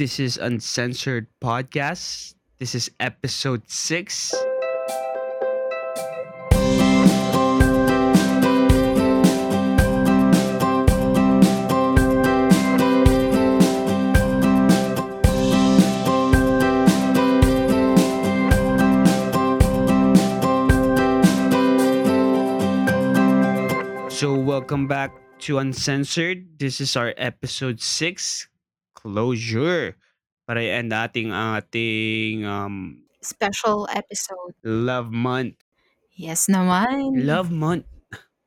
This is Uncensored Podcast. This is episode 6. So, welcome back to Uncensored. This is our episode 6, Closure. Para i-end ating ating um, Special episode. Love Month. Yes naman. Love Month.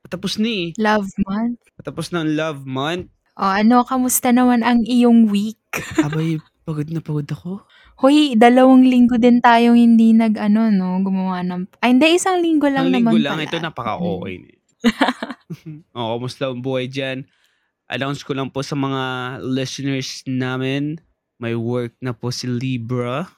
Patapos ni. eh. Love month. Patapos na ang Love Month. O ano, kamusta naman ang iyong week? Abay, pagod na pagod ako. Hoy, dalawang linggo din tayong hindi nag, ano, no, gumawa ng... Ay, hindi, isang linggo lang Ang linggo naman lang, pala. ito napaka-okay Mm. na. o, kumusta ang buhay dyan? Announce ko lang po sa mga listeners namin, may work na po si Libra.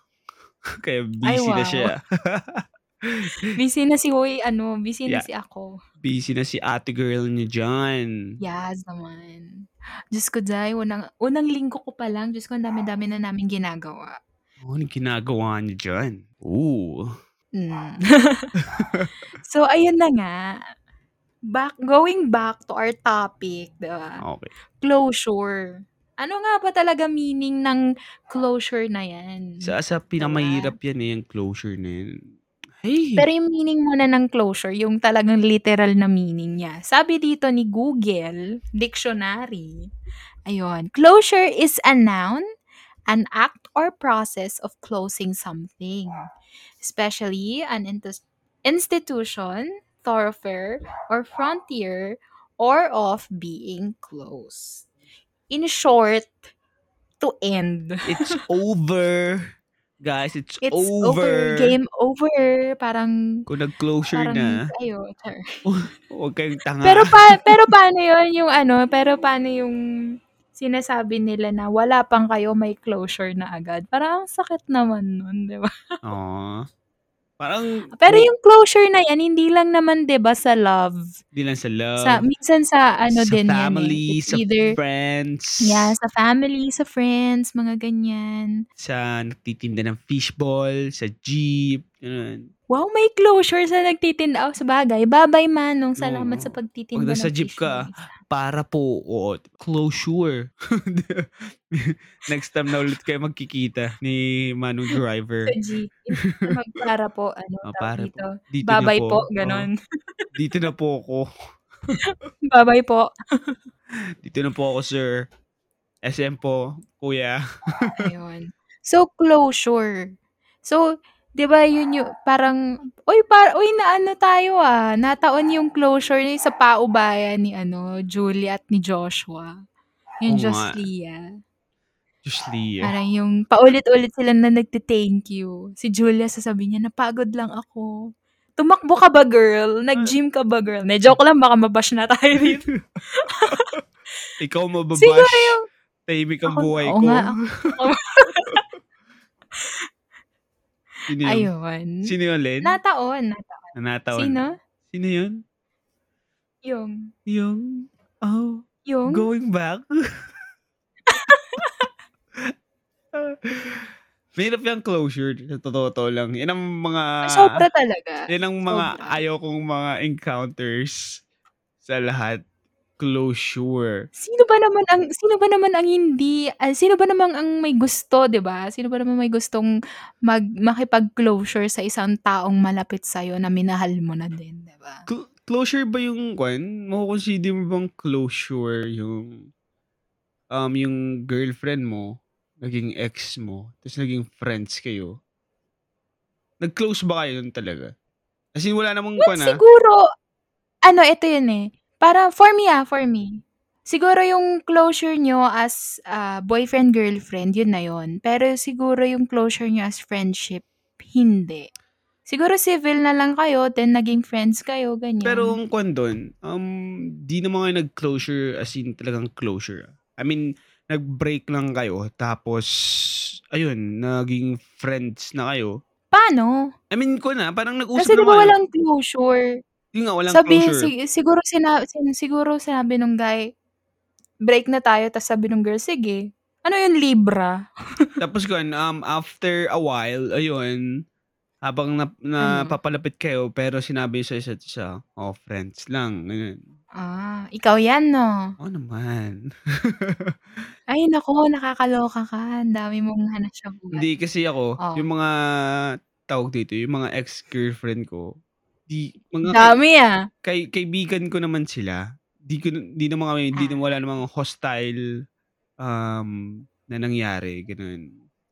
Kaya Ay, busy na wow. siya. Busy na si Hoy, ano, busy na Yeah. si ako. busy na si ate girl niya dyan. Yes naman. Diyos ko, Jai, unang, unang linggo ko pa lang, Diyos ko, ang dami-dami na namin ginagawa. Oh, anong ginagawa niya dyan? Ooh. Mm. so, ayun na nga. Back, going back to our topic, diba? Okay. Closure. Ano nga ba talaga meaning ng closure na yan? Sa, sa pinakamahirap yan eh, yung closure na yun. Hey! Pero yung meaning muna ng closure, yung talagang literal na meaning niya. Sabi dito ni Google Dictionary, ayun, closure is a noun, an act or process of closing something, especially an intus- institution, thoroughfare, or frontier, or of being closed. In short, to end. it's over. Guys, it's, It's over. over. Game over. Parang Kung nag-closure Parang na, ayo, char. huwag kayong tanga. Pero pa pero paano 'yon yung ano, pero paano yung sinasabi nila na wala pang kayo may closure na agad. Parang ang sakit naman nun, 'di ba? Aw. Parang, Pero yung closure na yan hindi lang naman 'di ba sa love. di lang sa love, Sa minsan sa ano sa din family, yan eh. It's sa either friends, yeah, sa family, sa friends, mga ganyan. sa nagtitinda ng fishball, sa jeep, ganun. Wow, may closure sa nagtitinda. Oh, sa bagay. Babay manong. Salamat Oo. sa pagtitinda Pag ng jeep ka. Para po, o, closure. Next time na ulit kayo magkikita ni Manong Driver. Jeep. Magpara po. Ano, tawag para dito. po. Dito Babay po. po. Ganon. Oh, dito na po ako. Babay po. Dito na po ako, sir. SM po, kuya. Ayun. So, closure. So, di ba yun yung parang, uy, par, uy, naano tayo ah. Nataon yung closure ni sa paubayan ni ano, Julia at ni Joshua. Yung Oo nga. Joslia. Diyos Lia. Parang yung paulit-ulit sila na nagte-thank you. Si Julia sasabihin niya, napagod lang ako. Tumakbo ka ba, girl? Nag-gym ka ba, girl? Ne, joke lang, baka mabash na tayo dito. Ikaw mababash. Siguro yung, Tahimik ang Ako- buhay oo ko. nga, Sino yun? ayun. Sino yun, Len? Nataon. nataon. Nanataon. Sino? Sino yun? Yung, Yung, oh, yung, going back. Mahirap yung closure. Totoo to lang. Yan ang mga... sobra talaga. Yan ang mga Sobra. ayaw kong mga encounters sa lahat. Closure. Sino ba naman ang sino ba naman ang hindi ah, sino ba naman ang may gusto, 'di ba? Sino ba naman may gustong mag makipag-closure sa isang taong malapit sa na minahal mo na din, 'di ba? Cl- closure ba yung kwan? Makukonsider mo bang closure yung um yung girlfriend mo, naging ex mo, tapos naging friends kayo? Nag-close ba kayo nun talaga? As in, wala namang Well, kwan ah. siguro ano ito 'yun eh. Para for me ah, for me. Siguro yung closure nyo as ah, boyfriend girlfriend, yun na yun. Pero siguro yung closure nyo as friendship, hindi. Siguro civil na lang kayo, then naging friends kayo, ganyan. Pero ang kwan doon, um, di naman kayo nag-closure as in talagang closure. I mean, nag-break lang kayo, tapos, ayun, naging friends na kayo. paano? I mean, ko na, parang nag-usap Kasi di ba kayo. walang closure? Yung nga, walang Sabi, closure. si- siguro, sina, sin- siguro sinabi nung guy, break na tayo, tapos sabi nung girl, sige. Ano yun, Libra? Tapos kun, um, after a while, ayun, habang nap Ano? napapalapit kayo pero sinabi sa isa't isa, "Oh, friends lang." Ganun. Ah, ikaw yan 'no? Oo naman. Ay naku, nakakaloka ka. Ang dami mong hanap sa buhay. Hindi, kasi ako, Oh. yung mga tawag dito, yung mga ex-girlfriend ko, 'di mga kay Dami, ah. kay kaibigan ko naman sila. 'Di ko 'di naman kami 'di Ah. wala namang hostile, um, na nangyari, gano'n.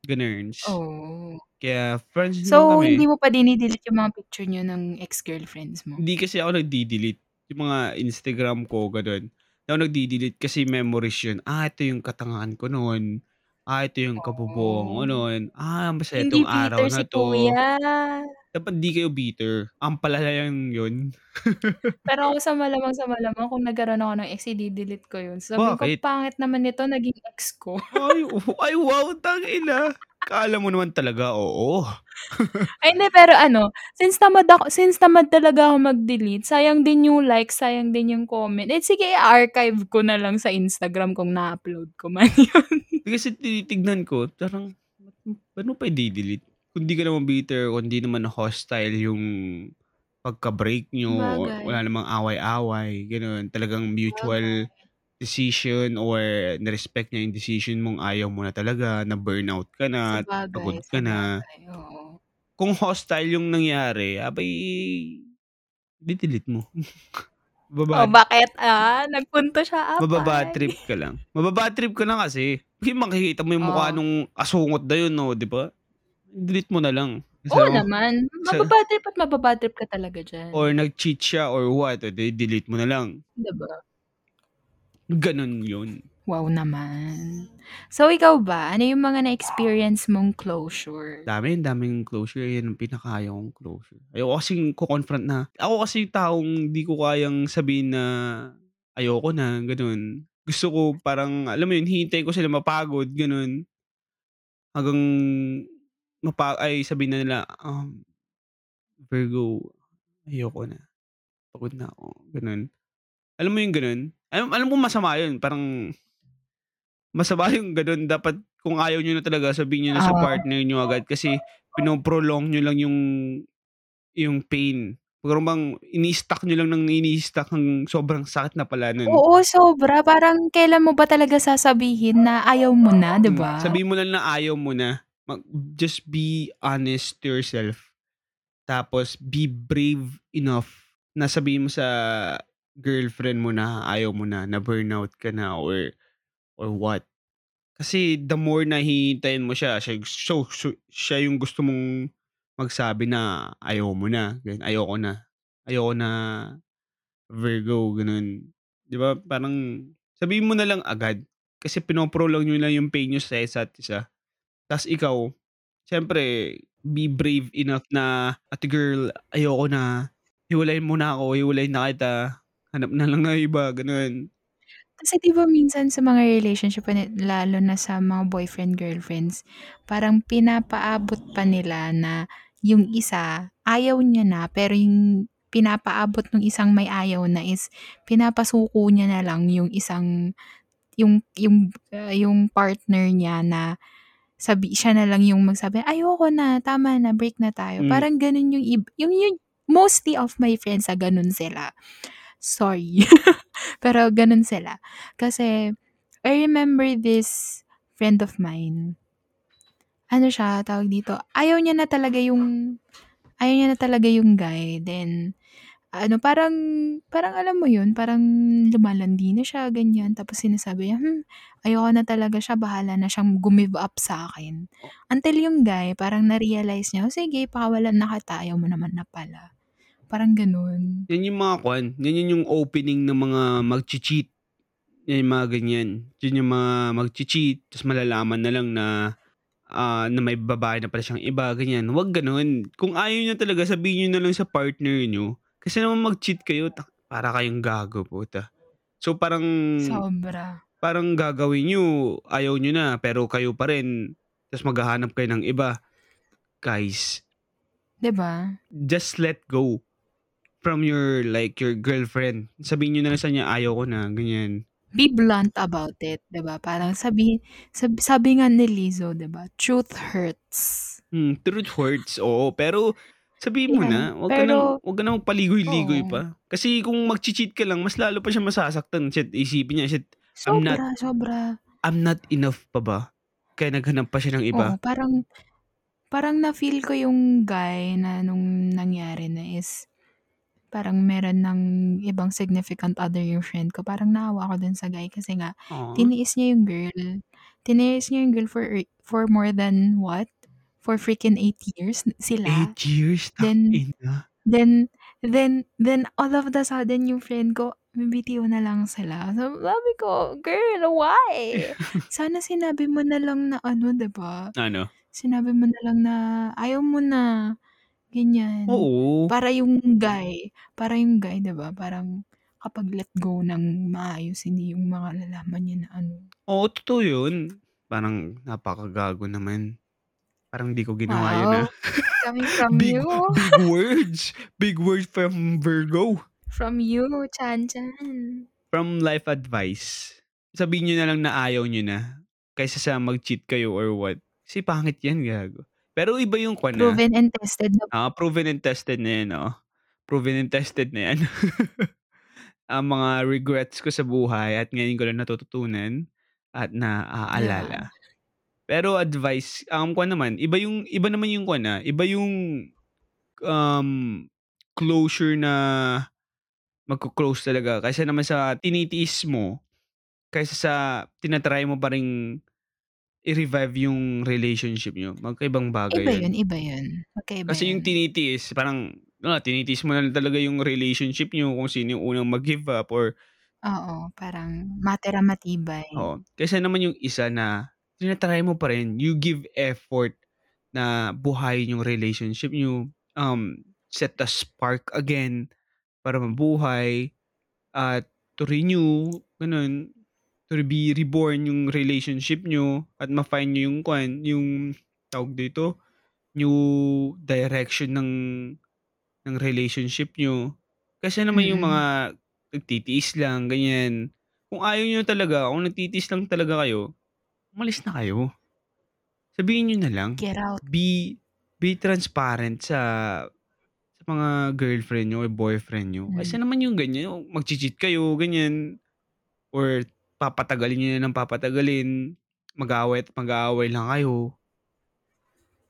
Ganoons. Oh. Kaya friends naman So, kami. hindi mo pa dine-delete yung mga picture niyo ng ex-girlfriends mo? Hindi kasi ako nagde-delete. Yung mga Instagram ko, gano'n. Hindi ako nagde-delete kasi memories yun. Ah, ito yung katangahan ko noon. Ah, ito yung kabobohan ko Oh. noon. Ah, masaya Hindi itong araw na si 'to. kuya. Dapat di kayo bitter. Ampalayan yun. Pero ako sa malamang sa malamang kung nagkaroon ako ng ex, ide-delete ko yun. Ko, Bakit? "Pangit naman nito, naging ex ko." Ay, ay wow, tangina. Akala mo naman talaga, oo. Ay hindi, pero ano, since tamad ako since tamad talaga ako mag-delete, sayang din yung likes, sayang din yung comment, eh, sige i-archive ko na lang sa Instagram kung na-upload ko man yun. Kasi tinitignan ko, parang mo pa i-de-delete? Kung di ka naman bitter, kung di naman hostile yung pagka-break niyo, Sabagay. wala namang away-away, gano'n. Talagang mutual Sabagay. decision or na-respect niya yung decision mong ayaw mo na talaga, na burnout ka na, pagod Sabagay, ka na. oo. Kung hostile yung nangyari, aba'y di-delete mo. Oh, Maba-bad bakit, ah? Nagpunto siya, apay. trip ka lang. Maba-bad trip ka lang kasi. Kasi makikita mo yung mukha Oh. nung asungot na yun 'no, 'di ba? Delete mo na lang. Kasi Oo naman. sa Maba-bad trip at maba-bad trip ka talaga or diyan. nag-cheat siya or what, di delete mo na lang. 'Di ba? Gano'n yun. Wow naman. So, ikaw ba, ano yung mga na-experience mong closure? Dami, daming closure. Yan ang pinakaayaw kong closure. Ayoko kasing ko-confront na ako kasi yung taong di ko kayang sabihin na ayoko na, gano'n. Gusto ko parang, alam mo yun, hihintayin ko sila mapagod, gano'n. Hanggang mapa ay sabihin na nila, um, "Virgo, ayoko na. Pagod na ako." Gano'n. Alam mo yung gano'n? Alam alam kong masama yun, parang masama yung gano'n. Dapat kung ayaw niyo na talaga, sabihin niyo na sa Oo. partner niyo agad kasi pino-prolong niyo lang yung yung pain. Parang bang ini-stack niyo lang ng ini-stack hanggang sobrang sakit na pala nun. Oo, sobra. Parang kailan mo ba talaga sasabihin na ayaw mo na, 'di Hmm, ba? sabihin mo lang na ayaw mo na. Mag just be honest to yourself. Tapos be brave enough na sabihin mo sa girlfriend mo na ayaw mo na, na burnout ka na or or what. Kasi the more na hihintayin mo siya, siya so so siya yung gusto mong magsabi na ayaw mo na, ganyan, "Ayoko na. Ayoko na, Virgo." Gano'n. 'Di ba parang sabihin mo na lang agad. Kasi pino-prolong niyo lang yung pain niyo sa isa't isa. Ta's ikaw, siyempre be brave enough na, "Ate girl, ayoko na. Hiwalayan mo na ako, hiwalayan na kita. Hanap na lang ng iba." Gano'n. Kasi 'di ba minsan sa mga relationship lalo na sa mga boyfriend, girlfriends, parang pinapaabot pa nila na yung isa ayaw niya na, pero yung pinapaabot nung isang may ayaw na is pinapasuko niya na lang yung isang yung yung, ah, yung partner niya na sabi siya na lang yung magsabi, "Ayoko na, tama na, break na tayo." Hmm. Parang gano'n yung yung yung mostly of my friends, ah, gano'n sila. Sorry. Pero gano'n sila. Kasi I remember this friend of mine. Ano siya, tawag dito, ayaw niya na talaga yung ayaw niya na talaga yung guy. Then ano, parang parang alam mo yun, parang lumalandi na siya, ganyan. Tapos sinasabi niya, "Hmm, ayoko na talaga siya, bahala na siyang gumive up sa'kin." O Until yung guy parang na-realize niya, "O sige, pakawalan na kita, ayaw mo naman na pala." Parang gano'n. Yan yung mga kuwan, ganyan yung opening ng mga magche-cheat. Yan yung mga ganyan. Yun yung mga magche-cheat ta's malalaman na lang na, ah, na may babae na pala siyang iba, ganyan. Huwag gano'n. Kung ayaw niyo talaga, sabihin niyo na lang sa partner niyo. Kasi naman mag-cheat kayo, tak para kayong gago, puta. So parang Sobra. parang gagawin niyo, ayaw niyo na, pero kayo pa rin, ta's maghahanap kayo ng iba. Guys 'Di ba? just let go from your, like, your girlfriend. Sabihin niyo na lang sa kanya, "Ayaw ko na." Ganyan. Be blunt about it, 'di ba? Parang sabi sab sabi nga ni Lizzo, 'di ba, "Truth hurts." Hmm, truth hurts, oo. Pero sabihin mo Yan, na, 'wag ka ng pero 'wag ka ng paligoy-ligoy oo. pa. Kasi kung magche-cheat ka lang mas lalo pa siyang masasaktan. Shit, isipin niya, "Shit, I'm not Sobra, sobra. I'm not enough pa ba?" Kaya naghanap pa siya ng Oo, iba. parang parang na-feel ko yung guy na nung nangyari na is parang meron ng ibang significant other yung friend ko. Parang naawa ako dun sa guy kasi nga Aw. tiniis niya yung girl. Tiniis niya yung girl for for more than what? For freaking 8 years sila. 8 years? Then then then then all of the sudden yung friend ko bibitiw na lang sila. So sabi ko, "Girl, why? Sana sinabi mo na lang na ano, ba? Ano? Sinabi mo na lang na ayaw mo na." Ganyan. Oo. Para yung guy para yung guy, ba, parang kapag let go ng maayos hindi yung mga nalaman niya na ano Oo, totoo yun. Parang napakagago naman. Parang di ko ginawa yun, ah. Wow, coming from Big you. big words. Big words from Virgo. From you, Chan Chan. From life advice, sabihin niyo na lang na ayaw niyo na, kaysa sa mag-cheat kayo or what. Kasi pangit yan, gago. Pero iba yung kuwan, ah Proven and tested na Oo, proven and tested na yan, oo. Proven and tested na yan. Ang mga regrets ko sa buhay at ngayon ko lang natututunan at Yeah. Pero advice, um, kuwan naman, iba yung iba naman yung kuwan, ah, iba yung, um, closure na magko-close talaga kaysa naman sa tinitiis mo, kaysa sa tina-try mo pa ring i-revive yung relationship niyo. Magkaibang Iba bagay yun, yun. iba yun. Magkaiba Kasi yung yan. tinitiis parang wala, tinitiis mo na lang talaga yung relationship niyo kung sino yung unang mag-give up or Oo, parang matira matibay. Oo, kaysa naman yung isa na tina-try mo pa rin, you give effort na buhayin yung relationship niyo, um, set the spark again para mabuhay at to renew, gano'n. To be reborn yung relationship niyo at ma-find niyo yung kuwan, yung tawag dito, new direction ng ng relationship niyo. Kaysa naman yung Mm. mga nagtitiis lang, ganyan. Kung ayaw niyo talaga, kung nagtitiis lang talaga kayo, umalis na kayo. Sabihin niyo na lang. Get out. Be be transparent sa sa mga girlfriend niyo or boyfriend niyo. Hmm. Kaysa naman yung ganyan, yung magche-cheat kayo, ganyan, or papatagalin niyo na ng papatagalin, mag-aaway at mag-aaway lang kayo.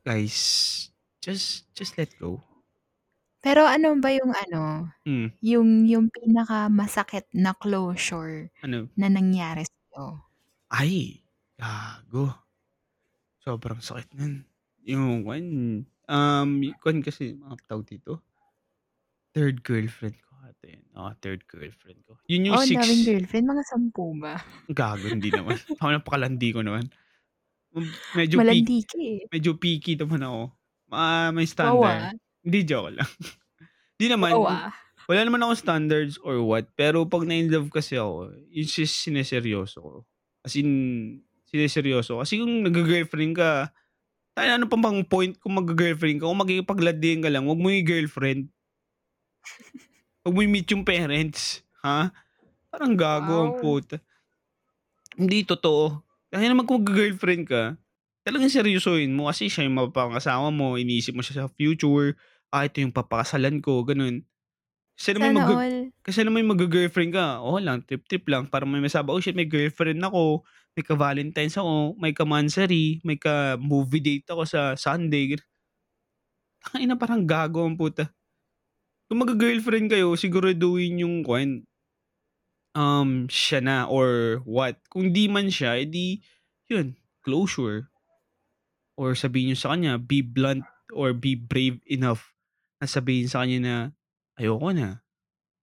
Guys, just just let go. Pero ano ba yung ano, Hmm. yung yung pinakamasakit na closure Ano? na nangyari sa'yo? Ay, gago. Sobrang sakit nun. Yung kuwan, um, kuwan kasi, mga tawag dito, 3rd girlfriend ko ata yun. Oo, 3rd girlfriend ko. Yun yung Oh, ang daming 6 girlfriend, mga 10 ba? Gago, hindi naman. Ako napakalandi ko naman. Hmm, medyo peak Malandi ka, eh. medyo picky naman ako. Ah, may standard. ah. Hindi, joke lang. Di naman, Wow, ah. wala naman akong standards or what, pero 'pag na-inlove kasi ako, yun si sinerseryoso ko. As in, sinerseryoso. Kasi kung nagga-girlfriend ka, tangina ano pa bang point kung magga-girlfriend ka, kung makikipaglandian ka lang, wag mo i-girlfriend. Wag mo i-meet yung parents, ha? Parang gago ang Wow. puta. Hindi totoo. Kasi naman kung magga-girlfriend ka, talagang seryosohin mo kasi siya yung mapapangasawa mo, iniisip mo siya sa future, "Ah, ito yung papakasalan ko," gano'n. Kasi naman magga all. kasi naman yung magga-girlfriend ka, okey lang, trip-trip lang para may masabi, "Oh, shit may girlfriend ako, may ka-Valentine's ako, may ka-monthsary, may ka-movie date ako sa Sunday." Tangina, parang gago ang puta. Kung magga-girlfriend kayo, siguraduhin yung kuwan, um, siya na or what. Kung di man siya, eh di yun, closure. Or sabihin niyo sa kanya, be blunt or be brave enough na sabihin sa kanya na, "Ayoko na,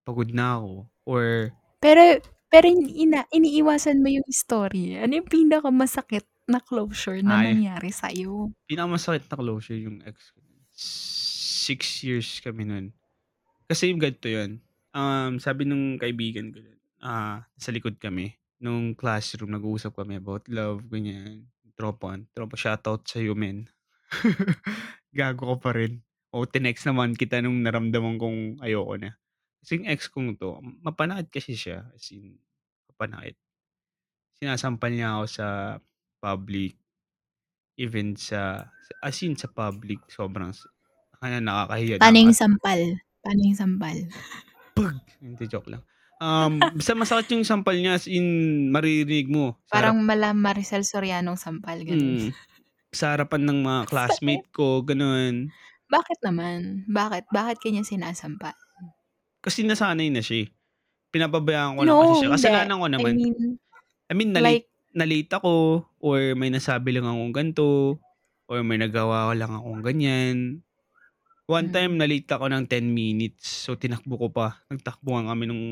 pagod na ako," or Pero pero ina iniiwasan mo yung story. Ano yung pinakamasakit na closure na Ay. nangyari sa'yo? Pinakamasakit na closure yung ex ko, 6 years kami nun. Kasi yung ganito yun, um, sabi nung kaibigan ko dun, ah, sa likod kami, nung classroom nag-uusap kami about love, ganyan, tropa tropa shoutout sa'yo men. Gago ka pa rin. Oo, tinext naman kita nung naramdaman kong ayoko na. Kasi yung ex kong 'to, mapanakit kasi siya, as in mapanakit. sinasampal niya ako sa public. Even sa as in sa public sobrang kaya nakakahiya Paano yung nakaka sampal? Paano yung sampal? Pag! Hindi, joke lang. Um, basta masakit yung sampal niya as in maririnig mo sa harap Parang mala Maricel Sorianong sampal, gano'n. Mm. Sa harapan ng mga Sakit. classmate ko, gano'n. Bakit naman? Bakit? Bakit ka niya sinasampal? Kasi nasanay na siya, eh. Pinapabayaan ko lang No, kasi siya. Kasalanan ko I naman. mean, I mean, na-late like na-late ako or may nasabi lang akong ganito or may nagawa ko lang akong ganyan. One time Mm. na-late ako ng 10 minutes. So tinakbo ko pa. Nagtakbuhan kami nung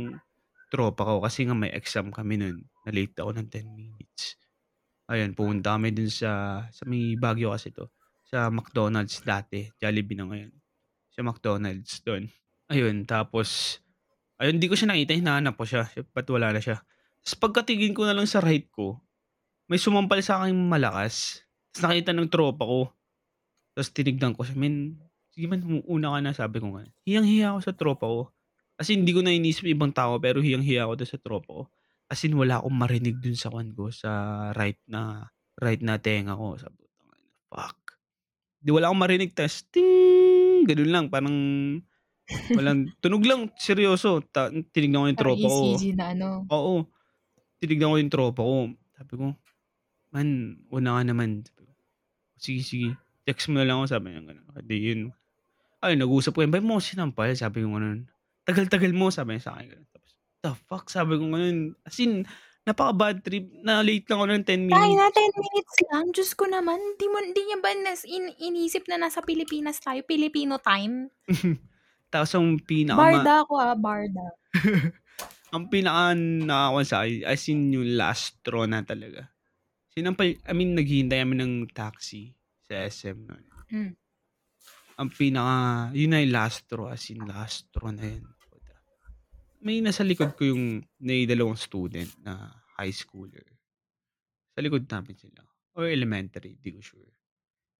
tropa ko kasi nga may exam kami nun. Na-late ako ng 10 minutes. Ayun, pumunta kami dun sa sa may Baguio kasi 'to. Sa McDonald's dati, Jollibee na ngayon. Sa McDonald's dun. Ayun, tapos ayun, hindi ko siya nakita, hinahanap ko siya. Ba't wala na siya. Ta's pagkatingin ko na lang sa right ko, may sumampal sa'king malakas. Ta's nakita ng tropa ko. Ta's tinignan ko siya, "Men, sige man una ka na," sabi ko nga. Hiyang-hiya ako sa tropa ko. As in, hindi ko na inisip ibang tao pero hiyang-hiya ako sa tropa ko. As in, wala akong marinig dun sa kwan ko, sa right na right na tenga ko. Sabi ko, "Fuck." 'Di wala akong marinig ta's ting gano'n lang parang walang tunog lang, seryoso. Ta tinignan ko yung tropa ko. ECG na ano. Oo. Tinignan ko yung tropa ko. Sabi ko, "Man, una ka naman." Ko, "Sige, sige. Text mo na lang ako." Sabi niya gano'n. Eh, di yun. Ayun, nag-usap kami, "Ba't mo sinampal?" Sabi ko gano'n. "Tagal-tagal mo." Sabi niya sa'kin gano'n. Tapos, "The fuck?" Sabi ko gano'n. As in, napaka-bad trip. Na-late lang ako ng 10 Tayo na minutes. 10 minutes lang. Diyos ko naman. Di mo di niya ba nas in inisip na nasa Pilipinas tayo? Filipino time? Tapos ang pinaka Barda ako, ah, barda. ang pinaka nakakatuwa sa'kin, as in yung last straw na talaga. Sinampal I mean, naghihintay kami ng taxi sa SM nun. Hmm. Ang pinaka yun na yung last straw, as in last straw na yun. May nasa likod ko yung may dalawang student na high schooler. Sa likod namin sila. Or elementary, di ko sure.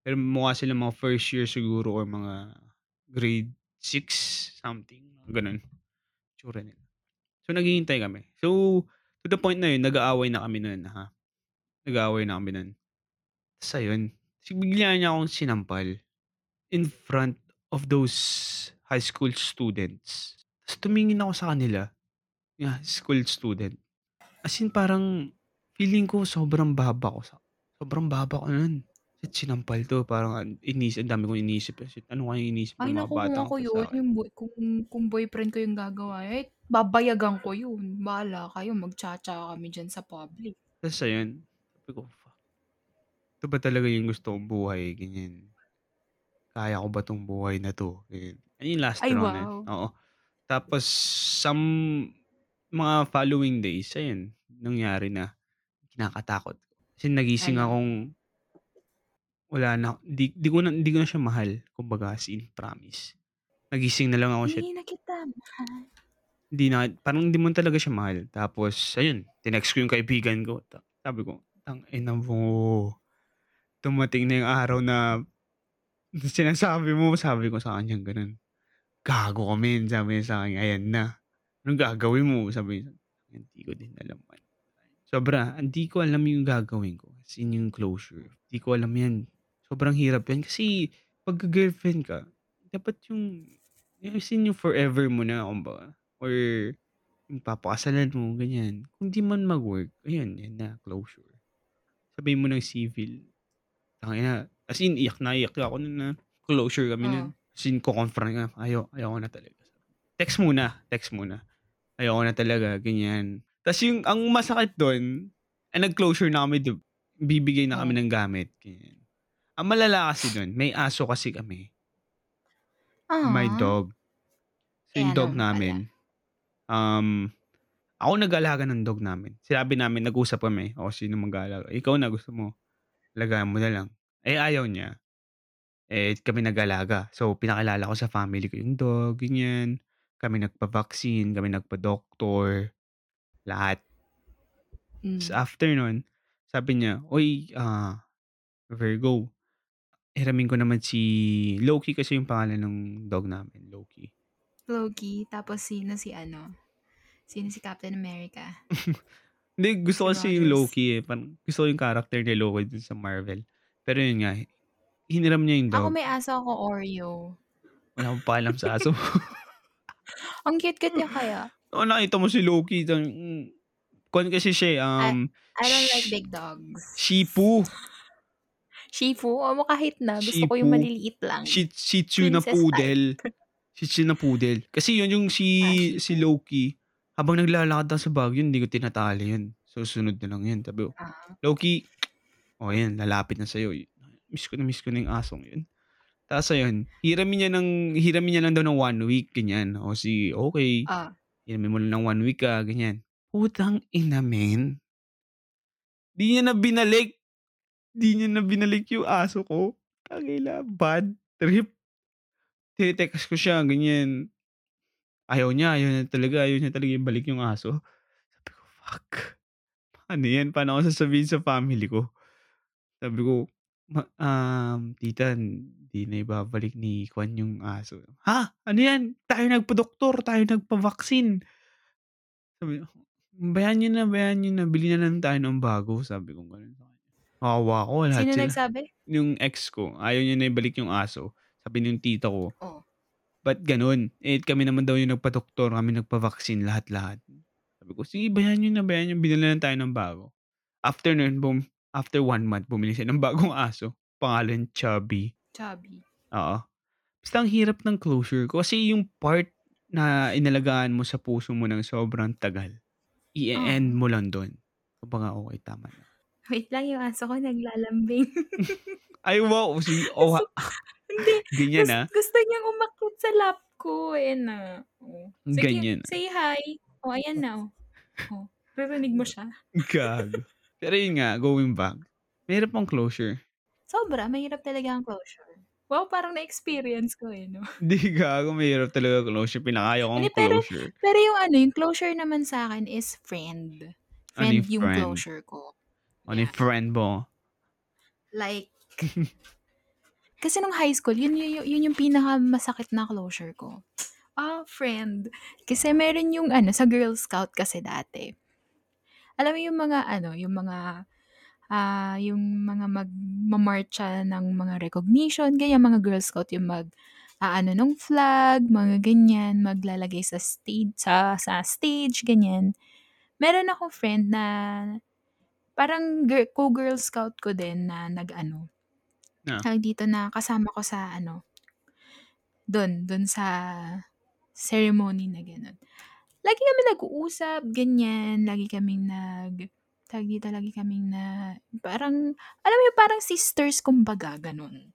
Pero mukha silang mga first year siguro or mga grade 6 something, gano'n. Itsura nila. So, naghihintay kami. So, to the point na yun, nag-aaway na kami nun, ha. Nag-aaway na kami nun. Ta's ayun, bigla niya akong sinampal in front of those high school students. Ta's tumingin ako sa kanila, high school student. As in parang feeling ko sobrang baba ko sa sobrang baba ko nun. Shit, sinampal 'to. Parang an inis ang dami kong iniisip. Shit, ano kayang iniisip Ay ng mga naku, kung batang ako yun, sa'kin. yung boy kung kung boyfriend ko yung gagawa, eh, babayagan ko yun. Bahala kayo, magtsa-tsa kami diyan sa public. Ta's ayun, sabi ko, "Fuck, ito ba talaga yung gusto kong buhay?" Ganyan. "Kaya ko ba 'tong buhay na 'to?" Ganyan. Ayun yung last Ay, straw na yun, wow. oo. Tapos some mga following days, ayun, nangyari na. Kinakatakot. Kasi nagising Ano? akong wala na di di ko na hindi ko na siya mahal. Kumbaga as in, promise. Nagising na lang ako, shit. Hindi na kita mahal. Hindi na parang hindi mo talaga siya mahal. Tapos ayun, tinext ko yung kaibigan ko. Ta sabi ko, "Tangina mo, dumating na yung araw na sinasabi mo." Sabi ko sa kanya gano'n. "Gago ka men." Sabi niya sa'kin, "Ayan na. Anong gagawin mo?" Sabi niya. Hindi ko din alam man. Sobra, hindi ko alam yung gagawin ko. As in yung closure. Hindi ko alam yan. Sobrang hirap yan. Kasi pagka-girlfriend ka, dapat yung yung as in yung forever mo na kumbaga. Or yung papakasalan mo, ganyan. Kung di man mag-work, ayun, yan na, closure. Sabihin mo ng civil. Tangina, as in, iyak na iyak ako nun na closure kami nun. Oo. As in, ko-confront ka, ayaw, ayaw ko na talaga. Text muna, text muna. Ayaw ko na talaga, ganyan. Tas yung, ang masakit dun, ay nag-closure na kami, di- bibigay na kami ng gamit. Ganyan. Ang malala kasi dun, may aso kasi kami. May Ah. dog. So, yung dog namin, um, ako nag-alaga ng dog namin. Sinabi namin, nag-usap kami, o sino mag-aalaga. Ikaw na, gusto mo. Alagaan mo na lang. Eh, ayaw niya. Eh, kami nag-alaga. So, pinakilala ko sa family ko yung dog, ganyan. Kami nagpa-vaccine, kami nagpa-doktor, lahat. Tas Hmm. after nun, sabi niya, "Uy, ah, Virgo, hiramin ko naman si Loki kasi yung pangalan ng dog namin, Loki." Loki, tapos sino si ano? Sino si Captain America? Hindi, Si gusto ko kasi yung. Loki, eh, parang gusto ko yung character ni Loki dun sa Marvel. Pero yun nga, hiniram niya yung Ako dog. may aso ako, Oreo. Wala akong pakialam sa aso. Ang cute-cute niya kaya. Oo, nakita mo si Loki, kuwan kasi siya, um, I don't like big dogs. Shih-Tzu. Shih-Tzu? O kahit na, gusto ko yung maliliit lang. Shi Shih na poodle. Shih na poodle. Kasi yun yung si Ah, si. Loki, habang naglalakad daw sa Baguio hindi ko tinatali yun. Susunod na lang yun. Sabi ko, Ah. "Loki, oh ayan lalapit na sa'yo. Miss ko na miss ko na yung asong yun." Tapos ayun, hiramin niya ng hiramin niya lang daw ng 1 week, ganyan. O sige, okey. Ah. Hiramin mo lang ng 1 week, ah, ganyan. Putang ina, men. 'Di niya na binalik. 'Di niya na binalik yung aso ko. Tangina, bad trip. Tine-text ko siya, ganyan. Ayaw niya, ayaw niya talaga, ayaw niya talaga ibalik yung aso. Sabi ko, "Fuck, paano yan? Paano ko sasabihin sa family ko?" Sabi ko, "Ma um, tita, hindi na ibabalik ni Kuwan yung aso." "Ha? Ano yan? Tayo nagpa-doktor, tayo nagpa-vaccine." Sabi niya, "Bayaan niyo na, bayaan niyo na, bili na lang tayo ng bago." Sabi sa kanya. Kawawa ako, lahat Sino sila. nagsabi? Yung ex ko, ayaw niya na ibalik yung aso. Sabi nung tita ko, Oh. "Ba't gano'n? Eh, kami naman daw yung nagpa-doktor, kami nagpa-vaccine, lahat-lahat." Sabi ko, "Sige, bayaan niyo na, bayaan niyo, bilhan na lang tayo ng bago." After nun, bum after 1 month, bumili siya ng bagong aso. Pangalan, Chubby. Chubby. Oo. Basta ang hirap ng closure ko kasi yung part na inalagaan mo sa puso mo ng sobrang tagal, i-e-end Oo. mo lang dun. Kumbaga, okey, tama na. Wait lang, yung aso ko naglalambing. Ay, wow! Si oh, Gusto hindi, ganyan, gus ah. gusto niyang umakyat sa lap ko, ayan na. Oh, sige, Ganyan. say hi. Oh, ayan na, oh. Oh, naririnig mo siya? Gago. Pero yun nga, going back, mahirap ang closure. Sobra, mahirap talaga ang closure. Wow, parang na-experience ko, eh, 'no? Hindi, gago, mahirap talaga closure, pinakaya ko ang Hindi, pero closure. pero yung ano, yung closure naman sa'kin is friend. Ano Friend yung yung friend? closure ko. Ano yung Yeah. friend mo? Like kasi nung high school, yun yu yun yung pinakamasakit na closure ko. Ah, friend. Kasi meron yung ano, sa Girl Scout kasi dati. Alam mo yung mga ano, yung mga, ah, yung mga magmamartsa ng mga recognition, ganyan, mga Girl Scout yung mag-aano nung flag, mga ganyan, maglalagay sa stage sa sa stage, ganyan. Meron akong friend na parang girl co-Girl Scout ko din na nag-ano, Ah. tawag dito, na kasama ko sa ano dun, dun sa ceremony na gano'n. Lagi kami nag-uusap, ganyan, lagi kaming nag tawag dito, lagi kaming na parang alam mo parang sisters kumbaga, gano'n.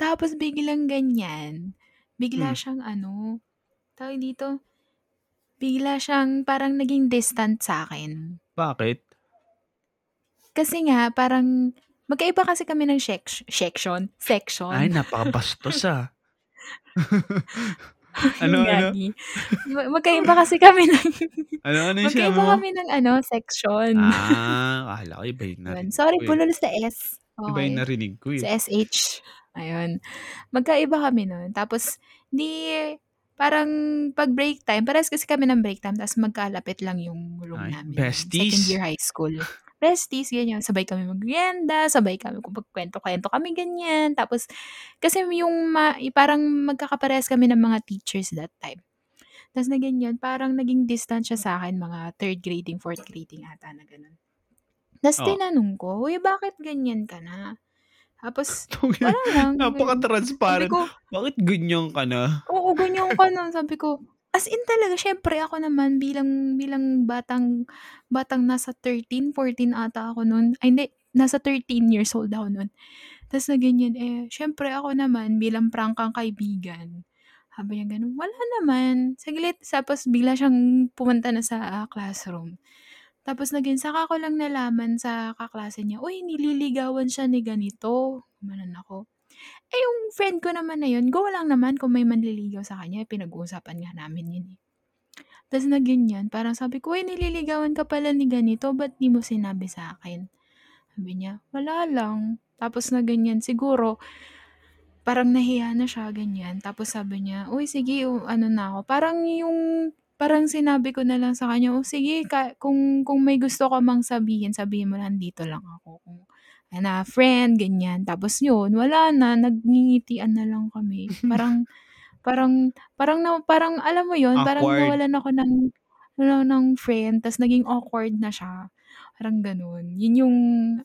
Tapos biglang ganyan, bigla Hmm. siyang ano, tawag dito, bigla siyang parang naging distant sa'kin. Bakit? Kasi nga parang magkaiba kasi kami ng sheks section section. Ay, napakabastos, ah. Ano, ano? Gagi. Ma magkaiba kasi kami ng Ano, ano yung magkaiba mo? kami ng ano, section. Ah, akala ko iba yung Yun, narinig sorry ko, eh. bulol sa S, Iba yung narinig ko, Sa eh. SH, ayun. Magkaiba kami nun tapos 'di parang 'pag break time, parehas kasi kami ng break time tapos magkalapit lang yung room Ay, namin nun, second besties? year high school. Besties, ganyan. Sabay kami mag-merienda, sabay kami magkukuwento-kuwento kami, ganyan. Tapos kasi yung ma parang magkakaparehas kami ng mga teachers that time. Tapos na ganyan, parang naging distant siya sa'kin mga 3rd grading, 4th grading ata na gano'n. Tapos Oh. tinanong ko, "Uy, bakit ganyan ka na?" Tapos wala lang, ganun. Napaka-transparent. ko Bakit ganyan ka na? Oo, ganyan ka na. Sabi ko as in talaga siyempre ako naman bilang bilang batang batang nasa 13, 14 ata ako nun. Ay hindi, nasa 13 years old ako nun. Tapos na ganyan, eh, siyempre ako naman bilang prangkang kaibigan, sabi niya gano'n, "Wala naman." Saglit, tapos bigla siyang pumunta na sa, ah, classroom. Tapos na ganyan, saka ko lang nalaman sa kaklase niya, "Uy, nililigawan siya ni ganito." Gumanon ako. Eh, yung friend ko naman na yun, go lang naman kung may manliligaw sa kanya, pinag-uusapan nga namin yun, eh. Tapos na ganyan, parang sabi ko, "Uy, nililigawan ka pala ni ganito, ba't di mo sinabi sa'kin?" Sabi niya, "Wala lang." Tapos na ganyan, siguro parang nahiya na siya, ganyan. Tapos sabi niya, "Uy, sige, ano na ako." Parang yung parang sinabi ko na lang sa kanya, "Oh, sige ka kung kung may gusto ka mang sabihin, sabihin mo lang, dito lang ako." Kung na friend, ganyan. Tapos yun, wala na, nagngingitian na lang kami. Parang parang parang na parang alam mo yun, parang Awkward. nawalan ako ng ano, ng friend ta's naging awkward na siya, parang gano'n. Yun yung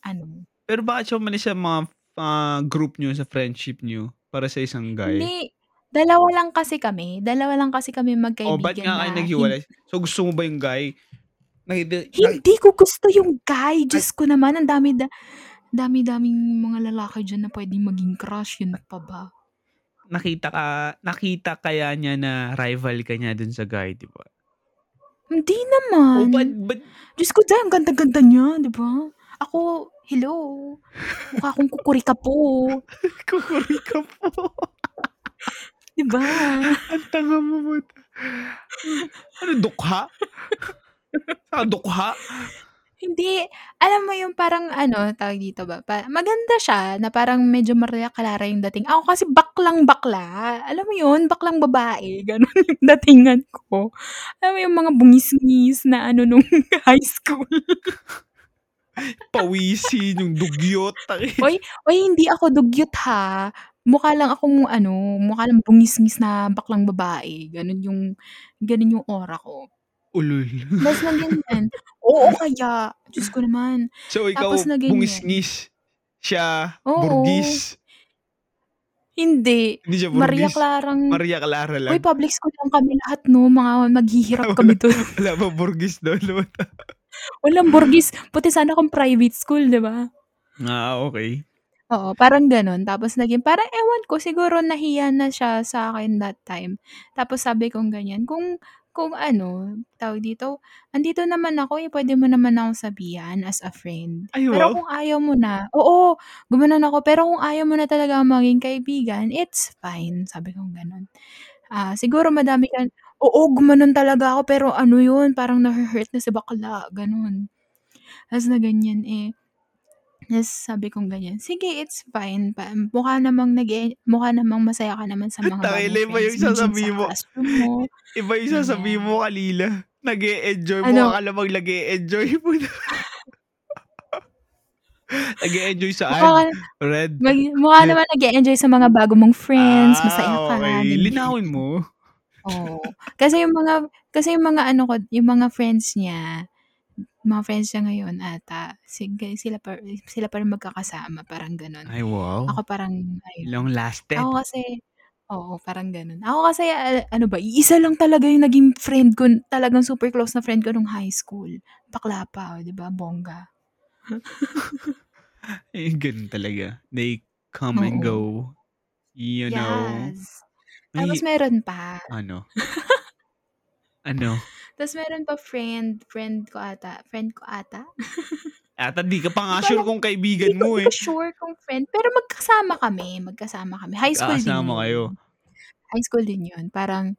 ano. Pero bakit siya umalis sa mga, ah, group niyo, sa friendship niyo, para sa isang guy? Hindi, dalawa lang kasi kami, dalawa lang kasi kami Oh, ba't magkaibigan nga kayo na hin naghiwalay? So, gusto mo ba yung guy? Naki Hindi ko gusto yung guy, Diyos ko naman ang dami da dami-daming mga lalaki diyan na puwedeng maging crush, yun pa ba. Nakita ka nakita kaya niya na rival ka niya dun sa guy, 'di ba? Hindi Oh, ba't naman. ba't Diyos ko, ang ganda-ganda niya, 'di ba? Ako, hello, mukha akong kukurikapo. Kukurikapo. 'Di ba? Ang tanga mo ba't ano dukha? Saka dukha? Hindi, alam mo yung parang ano, tawag dito ba, pa maganda siya na parang medyo Maria Clara yung dating. Ako kasi baklang-bakla, alam mo yun, baklang babae, gano'n yung datingan ko. Alam mo yung mga bungis-ngis na ano nung high school. Pawisin, yung dugyot. Uy, uy, hindi ako dugyot ha. Mukha lang akong ano, mukha lang bungis-ngis na baklang babae, gano'n yung gano'n yung aura ko. Ulol. Ta's na ganyan. Oo, kaya. Diyos ko naman. So, ikaw Tapos na ganyan. bungis-ngis, siya Oo. burgis. Hindi. Hindi siya Maria burgis. Clarang Maria Clara Uy, lang. public school lang kami lahat 'no, mga maghihirap kami dun. Wala bang burgis dun? Walang burgis, buti sana kung private school, 'di ba? Ah, okey. Oo, parang gano'n. Tapos naging parang ewan ko, siguro nahiya na siya sa akin that time. Tapos sabi kong ganyan, kung kung ano, tawag dito, "Andito naman ako, eh, puwede mo naman akong sabihan as a friend. Ay, Pero kung ayaw mo na" oo, gumanon ako, "Pero kung ayaw mo na talaga maging kaibigan, it's fine." Sabi kong gano'n. Ah, siguro madami kang oo, gumanon talaga ako, pero ano yun, parang nahu-hurt na si bakla, gano'n. Ta's na ganyan, eh, ta's sabi kong ganyan, "Sige, it's fine pa mukha namang nag-e mukha namang masaya ka naman sa mga Tangina, iba yung friends mo diyan sa sasabihin mo. mo." Iba yung sasabihin Ganyan. mo kanina. Nag-e-enjoy, Ano? mukha ka namang nag-e-enjoy. Nag-e-enjoy Mukha ka Red? mag mukha naman nag-e-enjoy sa mga bago mong friends, masaya Ah, ka, okey. ganyan. Linawin mo. Oo. Kasi yung mga kasi yung mga ano ko, yung mga friends niya, mga friends niya ngayon ata, sige sila pa sila pa rin magkakasama, parang gano'n. Ay, wow. Ako parang ayun. Long lasted. Ako kasi oo, parang gano'n. Ako kasi, ano ba, iisa lang talaga yung naging friend ko, talagang super close na friend ko nung high school. Bakla pa, oh, 'di ba, bongga. Eh, gano'n talaga. They come and Oo. go. You know? Yes. Tapos May meron pa. ano? Ano? Ta's meron pa friend, friend ko ata, friend ko ata? Ata di ka pa nga sure kung kaibigan mo, eh. ko sure kung friend, pero magkasama kami, magkasama kami. High school din Magkakasama kayo. yun. High school din yun. Parang,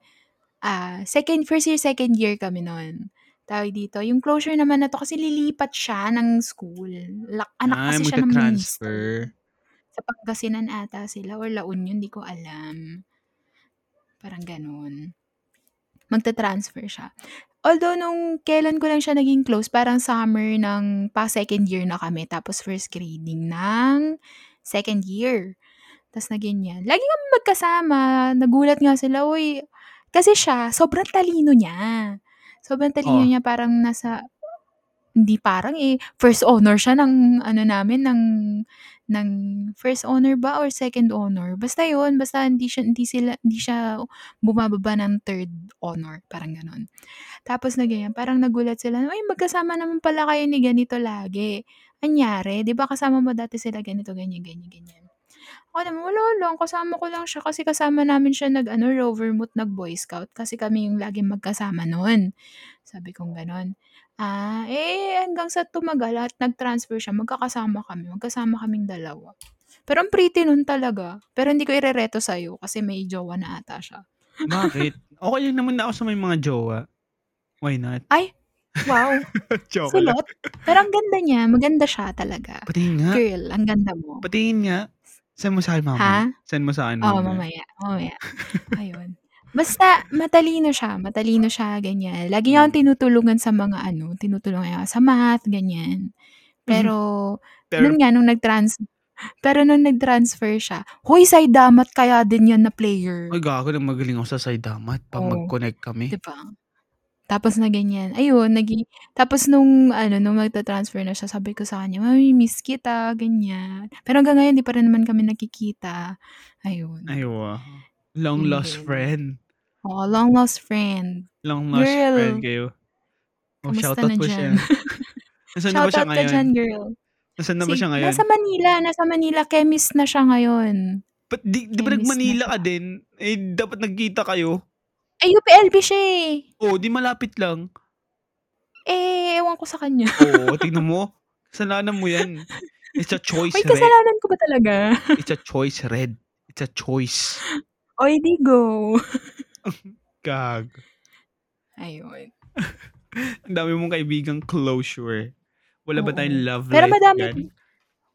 ah, second first year, second year kami nun. Tawag dito, yung closure naman na 'to kasi lilipat siya ng school. Lak anak Ay, kasi siya ng minister. Sa Pangasinan ata sila or La Union, di ko alam. Parang gano'n. Magta-transfer siya. Although nung kailan ko lang siya naging close, parang summer ng pa-second year na kami, tapos first grading ng second year. Ta's na ganyan. Lagi kaming magkasama, nagulat nga sila, "Uy" kasi siya sobrang talino niya. Sobrang talino Oh. niya, parang nasa hindi parang, eh, first honor siya ng ano namin, ng ng first honor ba or second honor? Basta yun, basta hindi siya hindi sila hindi siya bumababa ng third honor, parang gano'n. Tapos na ganyan, parang nagulat sila, "Uy, magkasama naman pala kayo ni ganito lagi. Anyari? 'Di ba kasama mo dati sila ganito, ganyan, ganyan, ganyan." Ako naman, "Wala lang, kasama ko lang siya kasi kasama namin siya nag-ano, Rovermouth, nag-Boy Scout kasi kami yung laging magkasama nun." Sabi kong gano'n. "Ah, eh, hanggang sa tumagal at nag-transfer siya, magkakasama kami, magkasama kaming dalawa." Pero ang pretty nun talaga. Pero hindi ko irereto sa'yo kasi may jowa na ata siya. Bakit? Okey lang naman ako sa may mga jowa. Why not? Ay, wow. Joke lang. Sulot. Pero ang ganda niya, maganda siya talaga. Patingin nga. Girl, ang ganda mo. Patingin nga. Send mo sa'kin Ha? mamaya. Send mo sa'kin Oo, mamaya. mamaya, mamaya. Ayun. Basta matalino siya, matalino siya, ganyan. Lagi niya akong Hmm. tinutulungan sa mga ano, tinutulungan niya sa math, ganyan. Pero, Pero nun nga nung nag-trans pero nung nag-transfer siya, "Hoy, Saidamat kaya din yan na player." Ay, gago na magaling ako sa Saidamat 'pag Oo. mag-connect kami. 'Di ba? Tapos na ganyan, ayun naging tapos nung ano, nung magta-transfer na siya sabi ko sa kanya, "Mami-miss kita," ganyan. Pero hanggang ngayon 'di pa rin naman kami nagkikita, ayun. Ay, wow. Long lost friend. Oo, long lost friend. Long lost Girl. friend kayo. Oh, Kamusta shoutout na po diyan? siya. Nasaan na ba siya Shoutout ka ngayon? girl. Nasaan na ba Si siya ngayon? nasa Manila, nasa Manila, chemist na siya ngayon. Ba't di, di ba nag-Manila ka din? Eh, dapat nagkita kayo. Ay, UPLB siya eh. Oh, di malapit lang. Eh, ewan ko sa kanya. Oo, tingnan mo. Kasalanan mo yan. It's a choice, Uy, Red. kasalanan ko ba talaga? It's a choice, Red. It's a choice. Oy, di go. Gag. Ayun. Ang dami mong kaibigang closure. Wala ba Oo. tayong love Pero life madami dyan?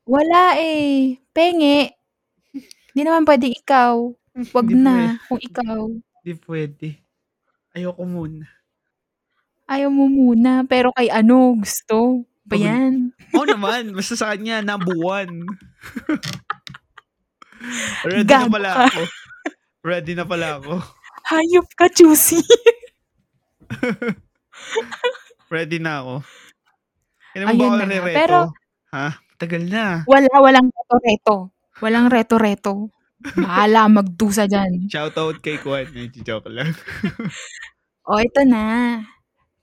Wala eh. Penge. Di naman pwede ikaw. Wag Hindi na kung ikaw. Di pwede. Ayoko muna. Ayaw mo muna, pero kay ano, gusto. Ba Pag- yan? Oo naman. Basta sa kanya, number one. Ready na Gago pala ka. ako. Ready na pala ako. Hayop ka, juicy. Ready na ako. Kailan mo ba ako na? Pero- ha? Tagal na. Wala, walang reto-reto. Walang reto-reto. Bahala magdusa dyan. Shoutout kay Kwan. Joke lang. O, ito na.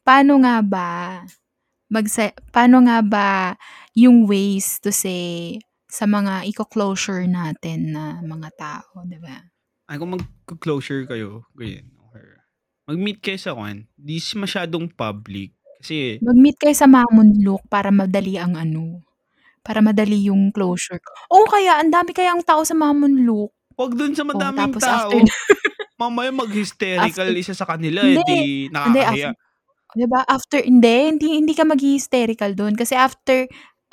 Paano nga ba magsa paano nga ba yung ways to say sa mga iko-closure natin na mga tao, 'di ba? Ay, kung mag-closure kayo, ganyan. Or mag-meet kayo sa Kwan, di masyadong public. Kasi, Mag-meet kayo sa Mamunlok para madali ang ano, para madali yung closure. Oo, kaya ang dami kayang tao sa Mamunlok. wag dun sa Oh, madaming tapos tao. after Mamaya mag-hysterical After- isa sa kanila, Hindi. eh, di Hindi, nakakahiya. after 'di ba, after hindi, hindi hindi ka maghi-hysterical do'n kasi after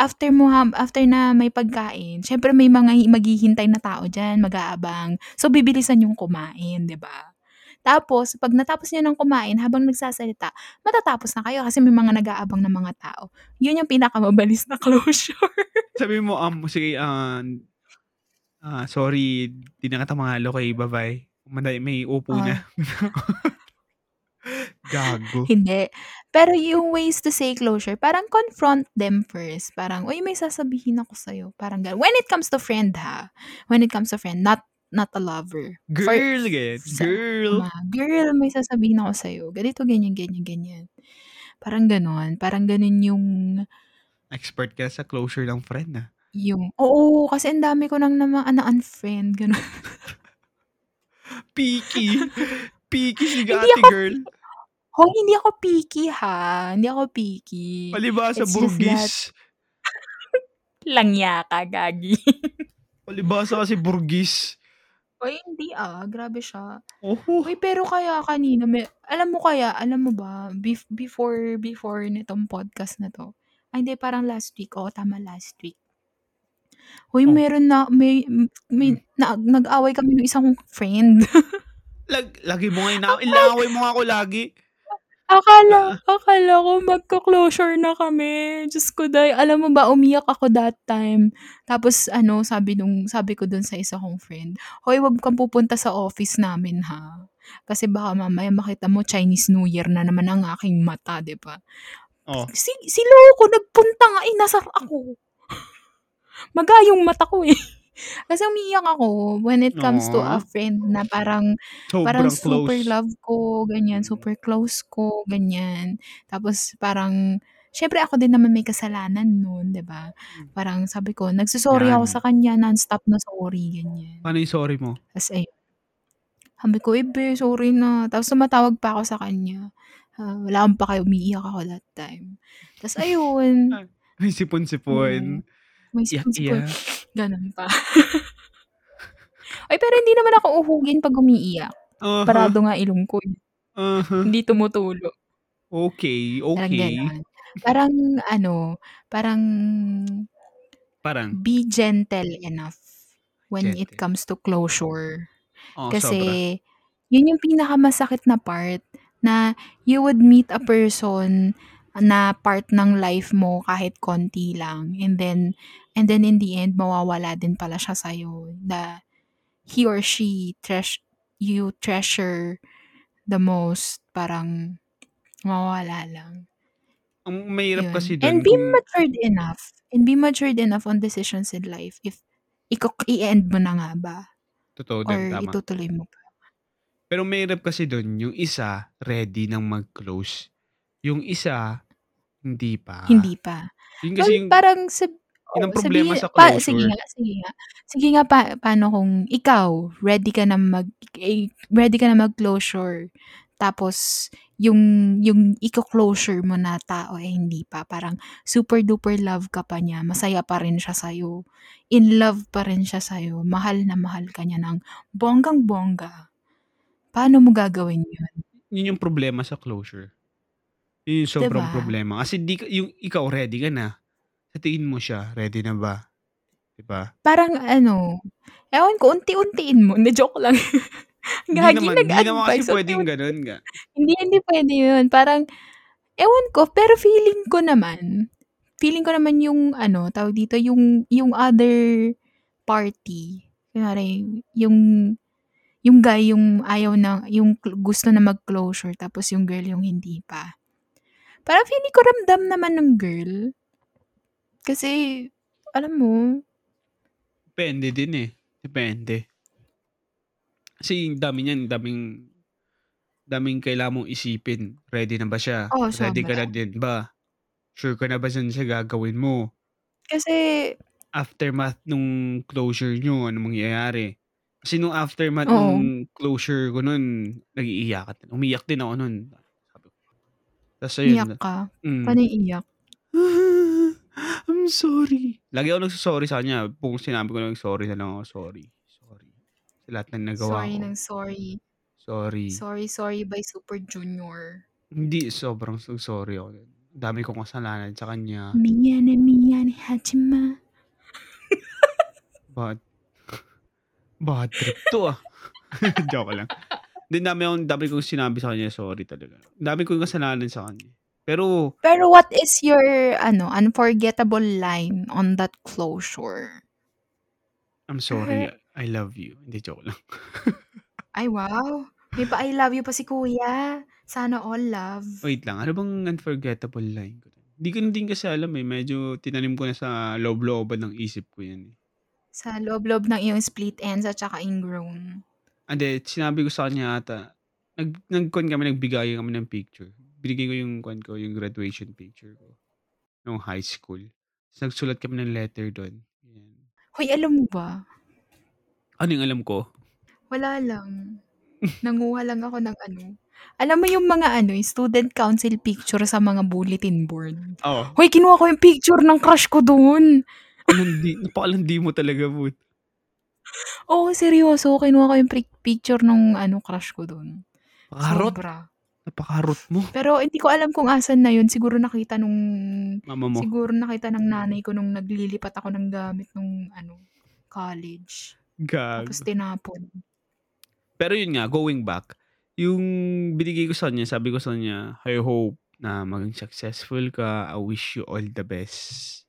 after mo after na may pagkain, siyempre may mga hi- maghihintay na tao diyan, mag-aabang. So, bibilisan yung kumain, 'di ba? Tapos 'pag natapos niyo ng kumain habang nagsasalita, matatapos na kayo kasi may mga nag-aabang na mga tao. 'Yun yung pinakamabilis na closure. Sabi mo, um, sige, ah, ah, sorry, di na kita mahalo kay bye-bye. May, may upo Ah. na. Gago. Hindi. Pero yung ways to say closure, parang confront them first. Parang, uy, may sasabihin ako sa'yo. Parang gano'n. When it comes to friend ha. When it comes to friend, not not a lover. For- Girl again. sa- Girl. Ma, girl, may sasabihin ako sa'yo. Ganito, ganyan, ganyan, ganyan. Parang ganon. Parang ganon yung, Expert ka sa closure ng friend, ah. yung, oo, kasi ang dami ko nang naman, ano, unfriend, ganon. Picky. Picky si ako- girl. Hoy, hindi ako picky ha. Hindi ako picky. Palibasa It's burgis. Langya ka, gagi. Palibasa kasi burgis. Hoy, hindi ah. Grabe siya. Oh, Uy, pero kaya kanina, may, alam mo kaya, alam mo ba, bef- before, before nitong podcast na to, ay hindi, parang last week, oo, tama, last week. Uy, Oh. meron na, may, may, na, nag-away kami ng isang friend. lag, lagi mo nga ina- inaaway mo nga ako lagi. Akala, akala ko magka-closure na kami. Diyos ko, day, alam mo ba, umiyak ako that time. Tapos, ano, sabi nung, sabi ko dun sa isa kong friend, Hoy, wag kang pupunta sa office namin, ha? Kasi baka mamaya makita mo Chinese New Year na naman ang aking mata, di ba? Oh. Si, si Loko, nagpunta nga, eh, nasar ako. Maga yung mata ko, eh. Kasi umiiyak ako when it comes to Aw. a friend na parang, Sobrang parang close. super love ko, ganyan, Mm. super close ko, ganyan. Tapos parang, syempre ako din naman may kasalanan nun, 'di ba? Parang sabi ko, nagsusorry ako Yan. sa kanya, non-stop na sorry, ganyan. Paano yung sorry mo? Tapos ayun. Sabi ko, eh, be, sorry na. Tapos tumatawag pa ako sa kanya. Ah, wala akong pa kayo, umiiyak ako that time. Tapos ayun. May sipon-sipon. May Iyak, sipon-sipon. iyak. Ganun pa. Ay, pero hindi naman ako uhugin pag umiiyak. Aha. Parado nga ilong ko. Aha. Hindi tumutulo. Okay, Parang okay. ganon. Parang ano, parang Parang, be gentle enough when it Gentle. comes to closure. oh, sobra. Kasi Yun yung pinakamasakit na part na you would meet a person na part ng life mo kahit konti lang and then and then in the end mawawala din pala siya sa'yo na he or she treas you treasure the most parang mawawala lang. Ang mahirap Yun. kasi And dun be kung matured enough and be matured enough on decisions in life if iko i-end mo na nga ba Totoo or din, tama. itutuloy mo pa. Pero mahirap kasi dun, yung isa ready nang mag-close. Yung isa hindi pa. Hindi pa. Yun Well, kasi yung parang sab yun ang oo, problema sabihin sa pa sige closure. nga, sige nga. Sige nga pa paano kung ikaw ready ka na mag eh, ready ka na mag-closure tapos yung yung iko-closure mo na tao eh hindi pa. Parang super duper love ka pa niya, masaya pa rin siya sa'yo, in love pa rin siya sa'yo, mahal na mahal ka niya ng bonggang-bongga. Paano mo gagawin yun? Yun yung problema sa closure. Yun yung sobrang ba? problema. Kasi di ka yung ikaw ready ka na. Sa tingin mo siya, ready na ba? 'Di ba? Parang ano, ewan ko unti-untiin mo, hindi joke lang. Hindi Gagi naman, hindi naman kasi nag-advice, pwedeng unti-unti ganun nga. Hindi, hindi puwede yun. Parang ewan ko, pero feeling ko naman, feeling ko naman yung ano, tawag dito, yung yung other party, kunwari yung yung guy yung ayaw na yung cl gusto na mag-closure tapos yung girl yung hindi pa. Parang feeling ko ramdam naman ng girl. Kasi alam mo Depende din eh, depende. Kasi ang dami niyan, daming daming kailangan mong isipin. Ready na ba siya? Oo, Ready ka na din ba? Sure ka na ba diyan sa gagawin mo? Kasi Aftermath nung closure niyo, anong mangyayari? Kasi nung aftermath Oo. nung closure ko nun, nag-iiyakan din. Umiyak din ako nun. Tas ayun Iyak ka? mm. Paano iyak? I'm sorry. Lagi ako nagso-sorry sa kanya. Kung sinabi ko lang sorry na lang ako, sorry. Sorry. Sa lahat ng nagawa Sorry ko. ng sorry. Sorry. Sorry, sorry by Super Junior. Hindi, sobrang so- sorry ako. Dami kong kasalanan sa kanya. Miyane, miyane, hachima. Bad. Bad trip to ah. Joke lang. Hindi, dami, akong, dami kong sinabi sa kanya, sorry talaga. Dami kong kasalanan sa kanya. Pero, Pero what is your ano unforgettable line on that closure? I'm sorry. I love you. Hindi, joke lang. Ay, wow. May pa I love you pa si kuya. Sana all love. Wait lang, ano bang unforgettable line ko? Hindi ko din kasi alam eh. Medyo tinanim ko na sa loob-looban ng isip ko yan eh. Sa loob-loob ng iyong split ends at saka ingrown. Ande, sinabi ko sa kanya ata, nag, nagkon kami, nagbigay kami ng picture. Binigay ko yung, kwan ko, yung graduation picture ko. Nung high school. Tapos nagsulat kami ng letter doon. Yan. Hoy, alam mo ba? Ano yung alam ko? Wala lang. Nanguha lang ako ng ano. Alam mo yung mga ano, yung student council picture sa mga bulletin board. Oo. Hoy, kinuha ko yung picture ng crush ko doon. Alandi, napakalandi mo talaga, Boot. Oo, seryoso. Kinuha ko yung pri- picture ng ano, crush ko doon. Nakaharot. Sobra. Napakarot mo. Pero hindi ko alam kung asan na yun. Siguro nakita nung... Mama mo. Siguro nakita ng nanay ko nung naglilipat ako ng gamit nung ano, college. Gag. Tapos tinapon. Pero yun nga, going back, yung binigay ko sa kanya, sabi ko sa kanya, I hope na maging successful ka. I wish you all the best.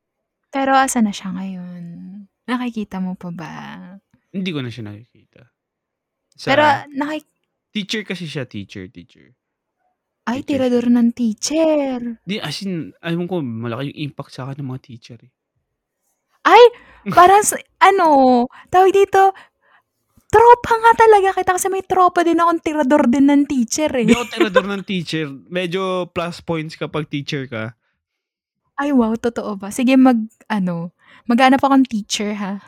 Pero asa na siya ngayon? Nakikita mo pa ba? Hindi ko na siya nakikita. Sa, Pero nakik... teacher kasi siya, teacher, teacher. Ay, Teacher tirador ng teacher. Di, as in, alam ko, malaki yung impact sa akin ng mga teacher eh. Ay, parang, ano, tawag dito, tropa nga talaga kita kasi may tropa din akong tirador din ng teacher eh. Hindi ako tirador ng teacher. Medyo plus points kapag teacher ka. Ay, wow, totoo ba? Sige, mag, ano, maghanap akong teacher ha.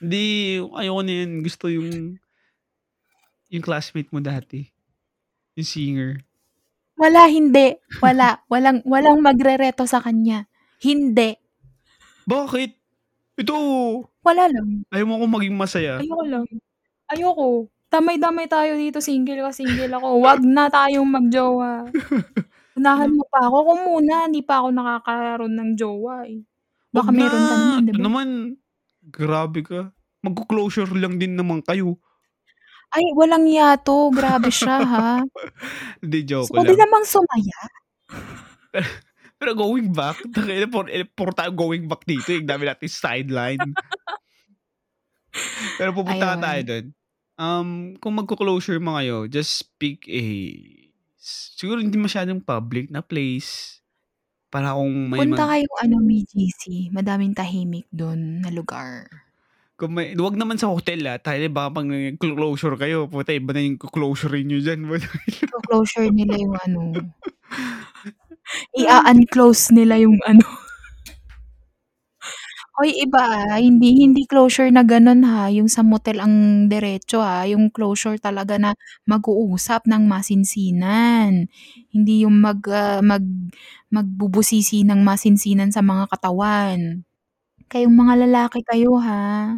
Hindi, ayoko na yan. Gusto yung, yung classmate mo dati. Yung singer. Wala, hindi. Wala. Walang, walang magrereto sa kanya. Hindi. Bakit? Ito, Wala lang. ayaw mo akong maging masaya. Ayoko lang. Ayoko. Damay-damay tayo dito. Single ka, single ako. Wag na tayong magjowa. Unahan mo pa ako. Kung muna, hindi pa ako nakakaroon ng jowa eh. Baka meron ka na. naman, di Ito ba? naman, grabe ka. Magko-closure lang din naman kayo. Ay, walang ya 'to, grabe siya, ha. Hindi, joke Puwede lang. namang sumaya. Pero going back, puro tayo going back dito, ang dami nating sideline. Pero pupunta nga tayo Ayun. dun. Um, kung magko-closure man kayo, just pick a siguro hindi masyadong public na place para kung may Punta mag kayong ano, BGC, madaming tahimik dun na lugar. kung may wag naman sa hotel, ah, tayo baka pag nag-closure kayo, puta iba na yung closure niyo diyan. Iko-closure nila yung ano, i-a-unclose nila yung ano. Hoy, iba, ah, hindi hindi closure na gano'n, ha, yung sa motel ang diretso, ha, yung closure talaga na mag-uusap ng masinsinan. Hindi yung mag, ah, mag magbubusisi ng masinsinan sa mga katawan. Kayong mga lalaki kayo, ha.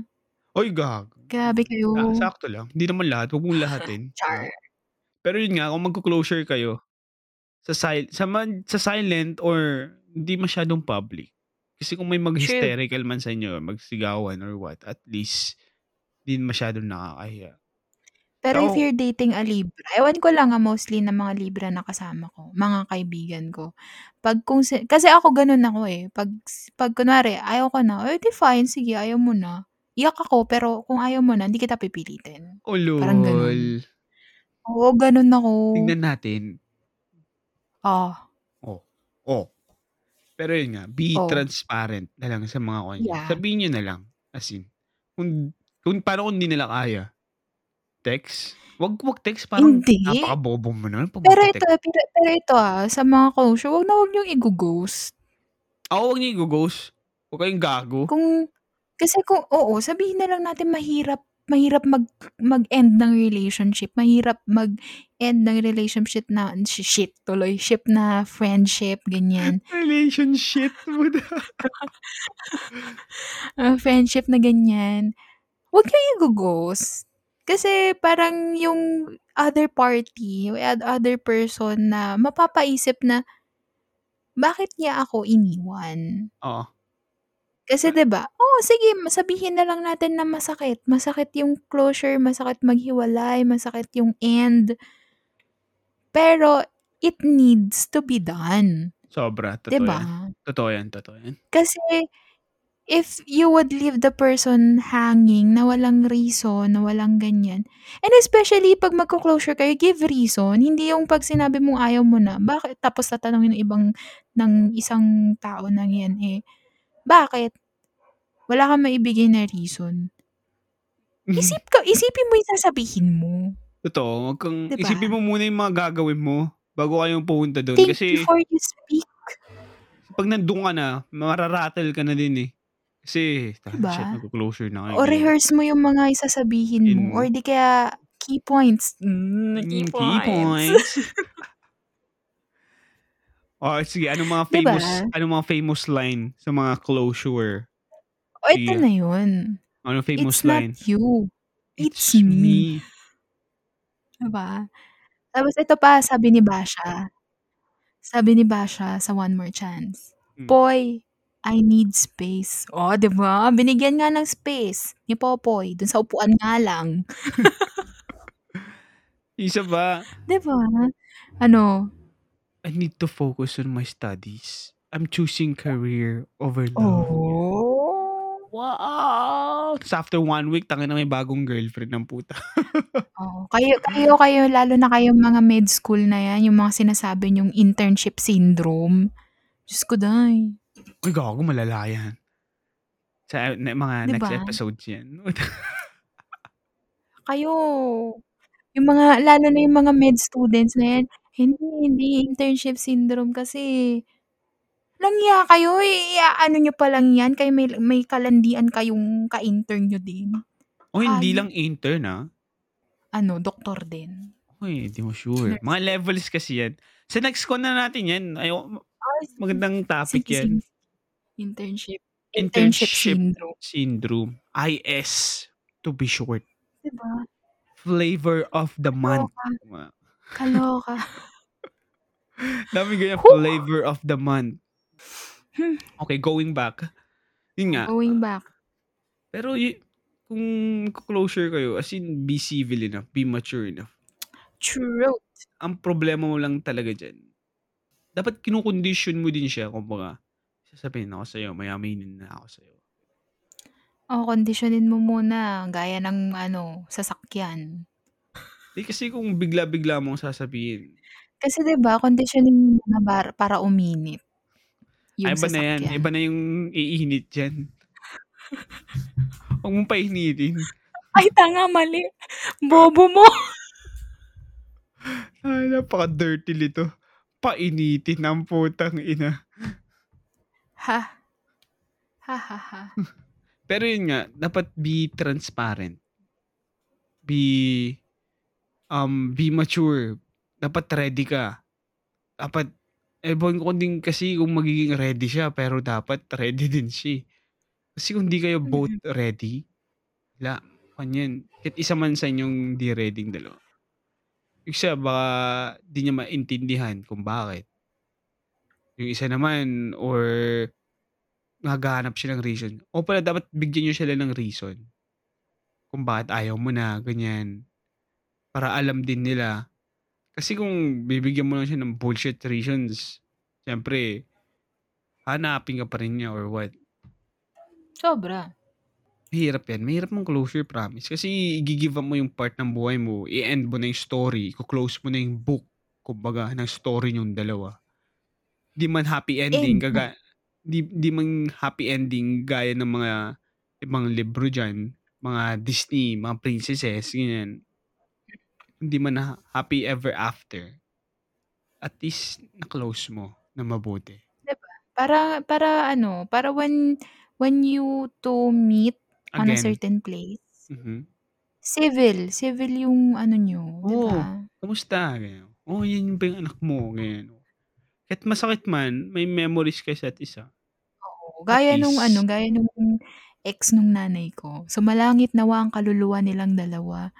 Uy, gago. Grabe kayo. Sa sakto lang, hindi naman lahat, wag mong lahatin. Char. Pero yun nga, kung magko-closure kayo, sa sil sa man sa silent or hindi masyadong public. Kasi kung may mag-hysterical man sa inyo, magsigawan or what, at least di masyadong nakakahiya. Pero if Ako you're dating a Libra, ewan ko lang, ah, mostly na mga Libra na kasama ko, mga kaibigan ko. 'Pag kung si kasi ako gano'n ako, eh, 'pag 'pag kunwari ayaw ko na, eh, di fine, sige ayaw mo na. Iyak ako, pero kung ayaw mo na, hindi kita pipilitin. Oh, Parang gano'n. lol. Oo, gano'n ako. Tingnan natin. Oh. Oh, oh. Pero yun nga, be Oh. transparent na lang sa mga niyo. Yeah. Sabihin niyo na lang, as in, kung kung paano kung hindi nila kaya, text? Wag wag text parang Hindi. napakabobo mo naman 'pag Pero ito, magte-text. pero pero ito, ah, sa mga closure, wag na wag niyong igo-ghost. Oo, wag niyo igo-ghost. Wag kayong gago. Kung kasi kung oo, sabihin na lang natin mahirap mahirap mag mag-end ng relationship, mahirap mag-end ng relationship na shi shit tuloy, ship na friendship, ganyan. Relationship mo na. Ah, friendship na ganyan. Wag niyo igo-ghost. Kasi parang yung other party, yung oth other person na mapapaisip na, bakit niya ako iniwan? Oo. Kasi 'di ba, oo, sige sabihin na lang natin na masakit. Masakit yung closure, masakit maghiwalay, masakit yung end. Pero it needs to be done. Sobra, 'Di totoo ba? yan. Totoo yan, totoo yan. Kasi if you would leave the person hanging na walang reason, na walang ganyan, and especially 'pag magko-closure kayo, give reason. Hindi yung 'pag sinabi mong ayaw mo na, bakit tapos tatanungin ng ibang ng isang tao na yan, eh, bakit? Wala kang maibigay na reason. Mhm. Isip ka isipin mo yung sasabihin mo. Totoo, wag kang 'Di ba? isipin mo muna yung mga gagawin mo bago kayo pumunta. Think Kasi before you speak. 'pag nandun ka na, mara-rattle ka na din, eh. Kasi, 'Di ah, shit ba? magko-closure na kayo, O rehearse mo yung mga isasabihin Yun mo mo. or di kaya key points. Mm, key key points. points. Oh, sige anong mga 'Di ba? famous anong mga famous line sa mga closure? Oh, ito na yun. Anong famous It's not line? you, It's it's me. me. 'Di ba? Tapos ito pa, sabi ni Basha. Sabi ni Basha sa One More Chance, Hmm. "Poy, I need space." Oh, 'di ba? Binigyan nga ng space ni Popoy dun sa upuan nga lang. Isa pa. 'Di ba? Ano? I need to focus on my studies. I'm choosing career over love. Oh. Wow! Tapos after 1 week, tangina may bagong girlfriend ng puta. Oo, kayo kayo kayo lalo na kayong mga med school na yan, yung mga sinasabi niyong internship syndrome. Diyos ko day. Uy, gago malala yan. Sa na mga 'Di next episodes yan. Kayo, yung mga lalo na yung mga med students na yan, hindi, hindi internship syndrome kasi walang ya kayo, eh, i-aano niyo pa lang yan, kayo may may kalandian kayong ka-intern niyo din. Oh, hindi Hayop. lang intern, ah. Ano, doktor din. Uy, hindi mo sure. Mga levels kasi yan. Sa next con na natin yan. Ayo, magandang topic Sige, yan. sige. Internship. Internship Internship syndrome. syndrome. IS, to be short. 'Di ba? Flavor of the month. Kaloka. Wow. Kaloka. Dami ganyan, flavor of the month. Hmm. Okay, going back. Yun nga. Going back. Pero y- kung closure kayo, as in, be civil enough, be mature enough. Truth. Ang problema mo lang talaga diyan, dapat kinokondisyon mo din siya, kumbaga, sasabihin ako sa'yo, mayaminin na ako sa'yo. Oo, kondisyonin mo muna, gaya ng ano, sasakyan. Eh, kasi kung bigla-bigla mong sasabihin Kasi 'di ba, kondisyonin mo muna bar para uminit, Ay, yung iba na yan, iba na yung iinit diyan. Huwag mong painitin. Ay, tanga, mali. Bobo mo. Ay, napaka-dirty nito. Painitin ang putang ina. Ha. Ha, ha, ha. Pero yun nga, dapat be transparent. Be, um, be mature. Dapat ready ka. Dapat, ewan ko din kasi kung magiging ready siya, pero dapat ready din siya. eh. Kasi kung di kayo both Mhm. ready, wala, kanyan. Kahit isa man sa inyong di ready yung dalawa. Yung isa, baka di niya maintindihan kung bakit. Yung isa naman, or naghahanap siya ng reason. O pala, dapat bigyan niyo sila ng reason. Kung bakit ayaw mo na, ganyan. Para alam din nila. Kasi kung bibigyan mo lang siya ng bullshit reasons, syempre, hanapin ka pa rin niya or what. Sobra. Mahirap yan. Mahirap mong closure, promise. Kasi i-give up mo yung part ng buhay mo, i-end mo na yung story, i-close mo na yung book, kumbaga, ng story yung dalawa. Di man happy ending, End. kaga, di, di man happy ending gaya ng mga ibang libro dyan, mga Disney, mga princesses, ganyan. Hindi man na happy ever after. At least, na-close mo na mabuti. Para para ano, para when when you two meet on a Again. certain place, Mhm. civil, civil yung ano niyo, 'di Oo. ba? Kamusta? Ganyan. Oh, yan ba yung anak mo? Ganyan. Kahit masakit man, may memories kayo sa isa. Oo, gaya nung ano, gaya nung ex nung nanay ko. Sumalangit nawa ang kaluluwa nilang dalawa.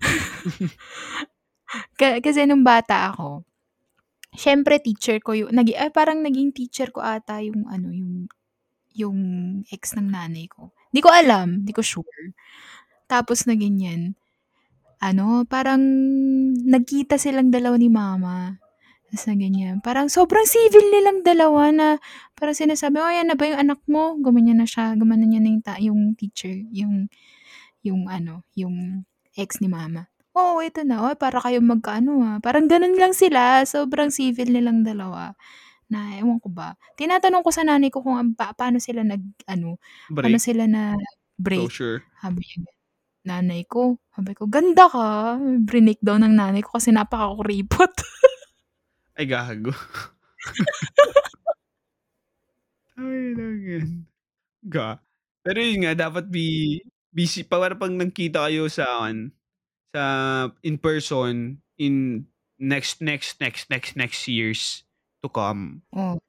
Ka kasi nung bata ako, siyempre teacher ko yu nagi ay parang naging teacher ko ata yung ano, yung yung ex ng nanay ko. Di ko alam, di ko sure. Tapos na ganyan, ano, parang nagkita silang dalawa ni mama. Tas na ganyan, parang sobrang civil nilang dalawa na parang sinasabi, "Oh, ayan na ba yung anak mo?" Gumanyan na siya, gumanon niya na yung ta yung teacher, yung yung ano, yung ex ni mama. "Oo, ito na. Oh, para kayong magkaano, ah." Parang gano'n lang sila, sobrang civil nilang dalawa na ewan ko ba. Tinatanong ko sa nanay ko kung pa paano sila nag-ano, paano Break. sila na-break. Closure. Sabi niya nanay ko, sabi ko, "Ganda ka." Brineak daw ng nanay ko kasi napakakuripot. Ay, gago. Ay, lang yan. Ga pero yun nga, dapat be busy para 'pag nagkita kayo sa sa in person, in next next next next next years to come. Oh.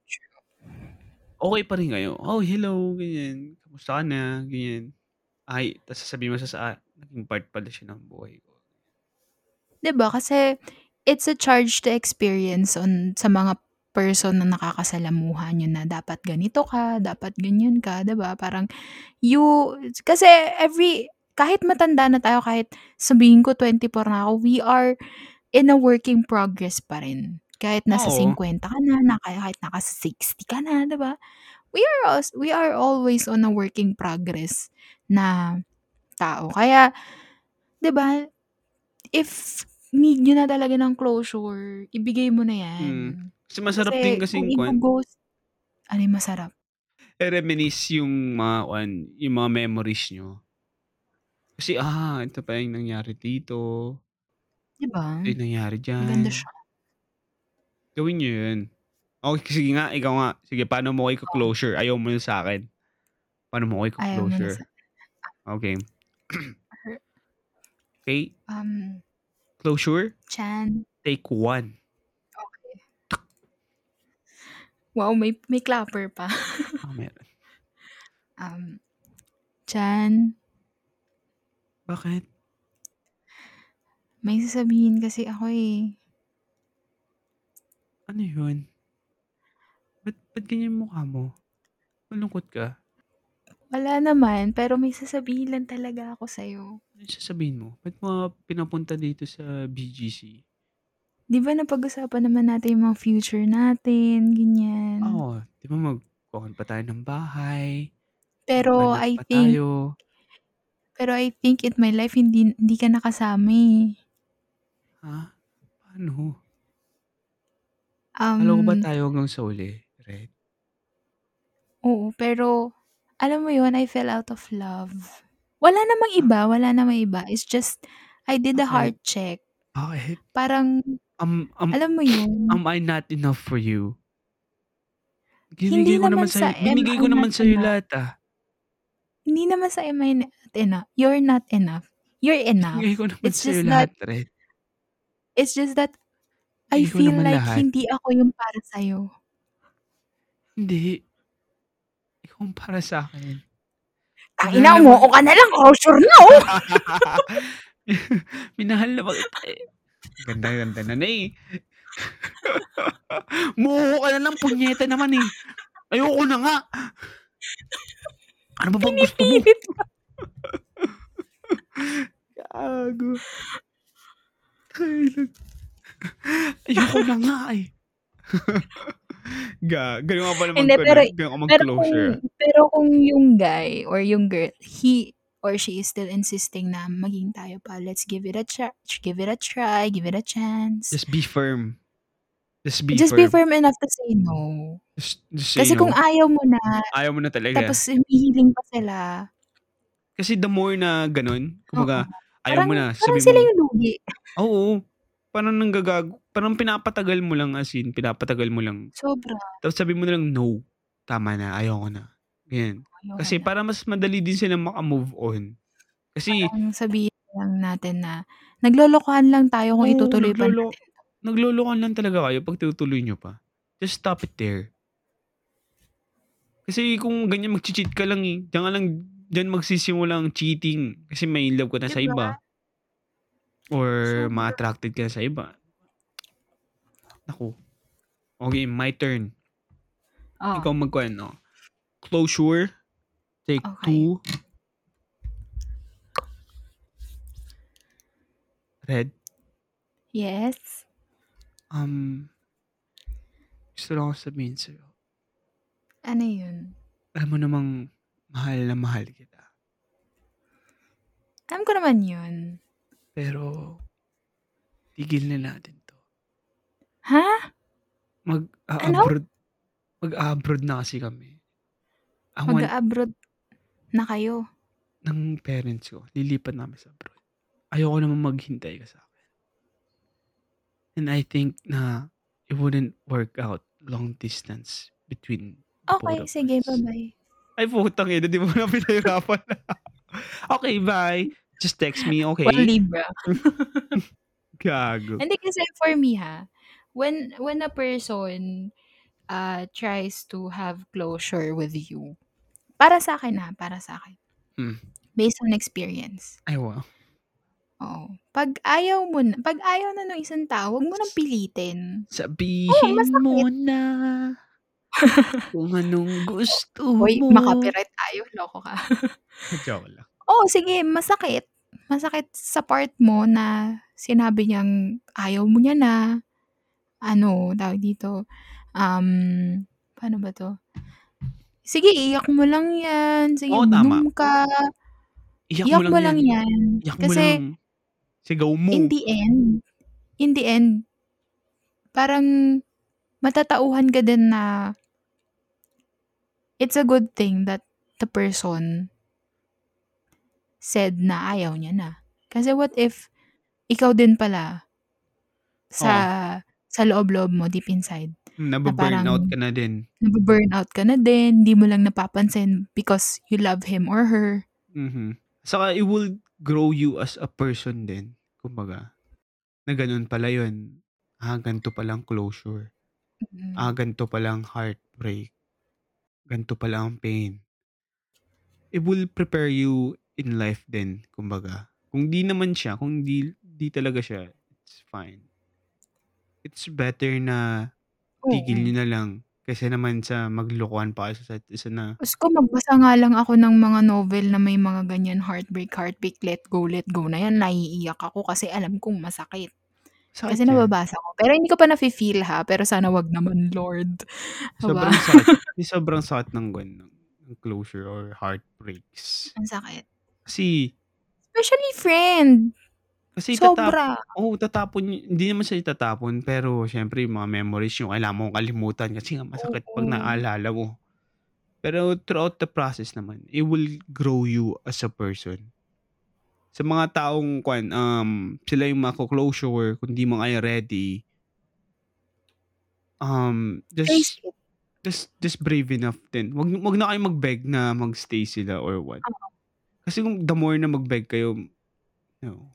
Okey pa rin kayo. "Oh, hello," ganyan. "Kamusta ka na?" Ganyan. Ay, tas sasabihin mo sa sa naging part pala siya ng buhay ko. 'Di ba kasi it's a charge to experience on sa mga person na nakakasalamuha niyo na dapat ganito ka, dapat ganyan ka, ba? Parang you kasi every kahit matanda na tayo, kahit sabihin ko 24 na ako, we are in a working progress pa rin. Kahit nasa Oo. 50 ka na, na kahit nasa 60 ka na, 'di ba? We are we are always on a working progress na tao. Kaya 'di ba, if need niyo na talaga ng closure, ibigay mo na yan. Mm. Kasi masarap din Kasi kung kasing kuwan igo-ghost alin masarap? i-reminisce yung mga kuwan, yung mga memories niyo. Kasi, ah, ito pa yung nangyari dito. 'Di ba? Ito yung nangyari Maganda diyan. siya. Gawin niyo yun. Okey, sige nga, ikaw nga. Sige, paano mo ko Oh. iko-closure? Ayaw mo yun sa'kin. Paano mo Ayaw na iko-closure? sa Okay. Okay. Um Closure, Chan. take 1. Okey. Wow, may may clapper pa. Ah, meron. Um, Chan. Bakit? May sasabihin kasi ako, eh. Ano yun? Ba't ba't ganyan mukha mo? Malungkot ka? Wala naman, pero may sasabihin lang talaga ako sa'yo. Ano yung sasabihin mo? Ba't mo pinapunta dito sa BGC? 'Di ba napag-usapan naman natin yung mga future natin, ganyan. Oo, 'di ba magkukuhan pa tayo ng bahay, Pero I pa think tayo. pero I think in my life hindi hindi ka nakasama eh. Ha? Paano? Kala ko ba Um, tayo hanggang sa uli, Red? oo, pero alam mo yun, I fell out of love. Wala namang Ah, iba, wala namang iba. It's just I did a bakit? heart check. Bakit? Parang Am am alam mo yun, am I not enough for you? hindi Binigay ko naman sa sa'yo, binigay ko naman not sa'yo lahat ah. Hindi naman sa am I not enough. You're not enough. You're Binigay enough. ko naman It's sa'yo lahat, Red. it's just that I Binigay feel like lahat. hindi ako yung para sa'yo. Hindi. Ikaw ang para sa akin. Tangina, Minahal na umuo ka na lang. Closure na oh. Minahal na mag... Ganda, ganda na na eh. Muho ka na lang, punyeta naman eh. Ayoko na nga. Ano ba bang gusto mo? Gago. Ayoko na nga eh. Ga, ganun nga pala Hindi, pero, pero kung, pero kung yung guy or yung girl, he or she is still insisting na maging tayo pa, let's give it a try, give it a try, give it a chance. Just be firm. Just be Just firm. be firm enough to say no. Just, just say Kasi no. kung ayaw mo na, Ayaw mo na talaga. tapos humihiling pa sila, Kasi the more na ganun, kumbaga, ayaw Parang, mo na, parang sabi sila mo, yung lugi. oo, parang nanggagag, parang pinapatagal mo lang as in, pinapatagal mo lang. Sobra. Tapos sabi mo na lang, no, tama na, ayaw ko na. Ayaw Kasi na. para mas madali din sila makamove on. Kasi, Parang sabihin lang natin na, naglolokohan lang tayo kung oo, itutuloy naglolo, natin. naglolokan lang talaga kayo pag tutuloy nyo pa. Just stop it there. Kasi kung ganyan mag-cheat ka lang eh, diyan ka lang, diyan magsisimula ang cheating. Kasi may love ka na sa Diba? iba. Or Sobra. ma-attracted ka na sa iba. Naku. Okay, my turn. Oh, Ikaw magkwento. Closure. Take Okay. two. Red. yes. Um, gusto lang ako sabihin sa'yo. Ano yun? Alam mo namang mahal na mahal kita. Alam ko naman yun. Pero, tigil na natin to. Ha? Mag-abroad. Mag-abroad na kasi kami. I want Mag-abroad na kayo. ng parents ko. Lilipat namin sa abroad. Ayoko naman maghintay ka sa akin. And I think na it wouldn't work out long distance between the both Okay, of sige, us. bye-bye. Ay, putang ina. Di mo na pinahirapan. okay, bye. Just text me, okay? One Libra. Gago. Hindi kasi for me ha, when when a person uh, tries to have closure with you, para sa akin ha, para sa akin, Mm. based on experience, Ay, wow. oo. Pag ayaw mo na, pag ayaw na ng isang tao, huwag mo nang pilitin. Sabihin masakit. mo na kung anong gusto Hoy, mo. makapiright tayo, loko ka. Joke lang. Oo, sige, masakit. Masakit sa part mo na sinabi niyang ayaw mo niya na, ano, tawag dito, um, paano ba to? Sige, iyak mo lang yan. Sige, Oo, tama. ka. Iyak, Iyak mo lang yan. yan. Iyak mo Kasi, lang. Sigaw mo. in the end, in the end, parang matatauhan ka din na it's a good thing that the person said na ayaw niya na. Kasi what if ikaw din pala sa sa loob-loob mo deep inside Nababurnout parang- ka na din. nababurnout ka na din, hindi mo lang napapansin because you love him or her. Mhm. Saka it will grow you as a person din. Kumbaga, na ganun pala yun. Ah, ganito palang closure. Mm. Ah, ganito palang heartbreak. Ganito palang pain. It will prepare you in life din, kumbaga. Kung di naman siya, kung di, di talaga siya, it's fine. It's better na tigil Oo. nyo na lang Kaysa naman sa maglokohan pa kayo sa isa't isa na Diyos ko, magbasa nga lang ako ng mga novel na may mga ganyan heartbreak, heartbreak, let go, let go na yan, naiiyak ako kasi alam kong masakit. sakit Kasi yan. nababasa ko. Pero hindi ko pa nafe-feel ha, pero sana wag naman, Lord. Diba? Sobrang sakit. Yung sobrang sakit ng ng closure or heartbreaks. Ang sakit. Kasi, Especially friend. Kasi Sobra. oh, tatapon, y- hindi naman siya itatapon, pero syempre yung mga memories yung kailangan mong kalimutan kasi nga masakit pag Oo. naalala mo. Pero throughout the process naman, it will grow you as a person. Sa mga taong kwan, um, sila yung mako-closure, kung di kayo ready, um, Face just, it. just, just brave enough din. Wag, wag na kayo mag-beg na mag-stay sila or what. Oo. Kasi kung the more na mag-beg kayo, you know,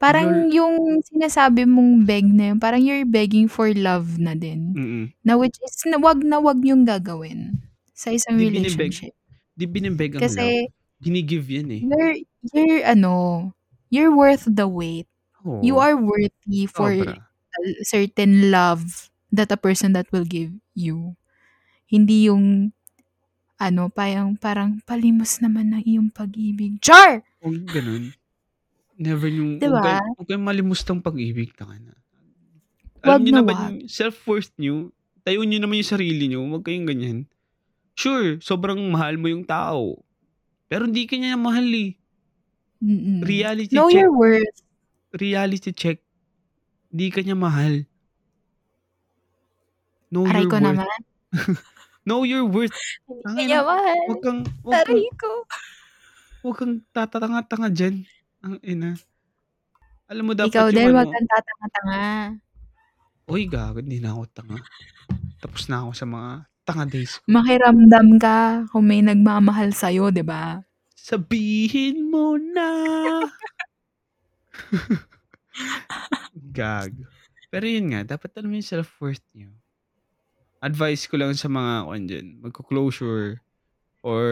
Parang yung sinasabi mong beg na yun, parang you're begging for love na din. mm Na which is, na wag na wag yung gagawin sa isang Di binibeg. relationship. Di binibeg ang love. Kasi, Ginigive yan eh. you're, you're, ano, you're worth the wait. Oo. You are worthy for Sobra. a certain love that a person that will give you. Hindi yung, ano, parang, parang palimos naman ng iyong pag-ibig. Char! Huwag ganun. Never yung, Diba? huwag kayo, huwag kayong malimustang pag-ibig. Taka na. Wag Alam nyo na wag. yung self-worth nyo, tayo nyo naman yung sarili nyo, huwag kayong ganyan. Sure, sobrang mahal mo yung tao. Pero hindi ka niya mahal eh. Mm-mm. Reality Know check. your worth. Reality check. Hindi ka niya mahal. Know Aray your ko worth. naman. Know your worth. Hindi kanya mahal. Huwag kang, huwag kang, Aray ko. huwag kang tatatanga-tanga dyan. Ang ina. Alam mo dapat Ikaw yung din, ano, wag kang tatanga-tanga. Uy, gago, hindi na ako tanga. Tapos na ako sa mga tanga days. Makiramdam ka kung may nagmamahal sa'yo, di ba? Sabihin mo na. Gago. Pero yun nga, dapat alam yung self-worth nyo. Advice ko lang sa mga kwan dyan, magko-closure or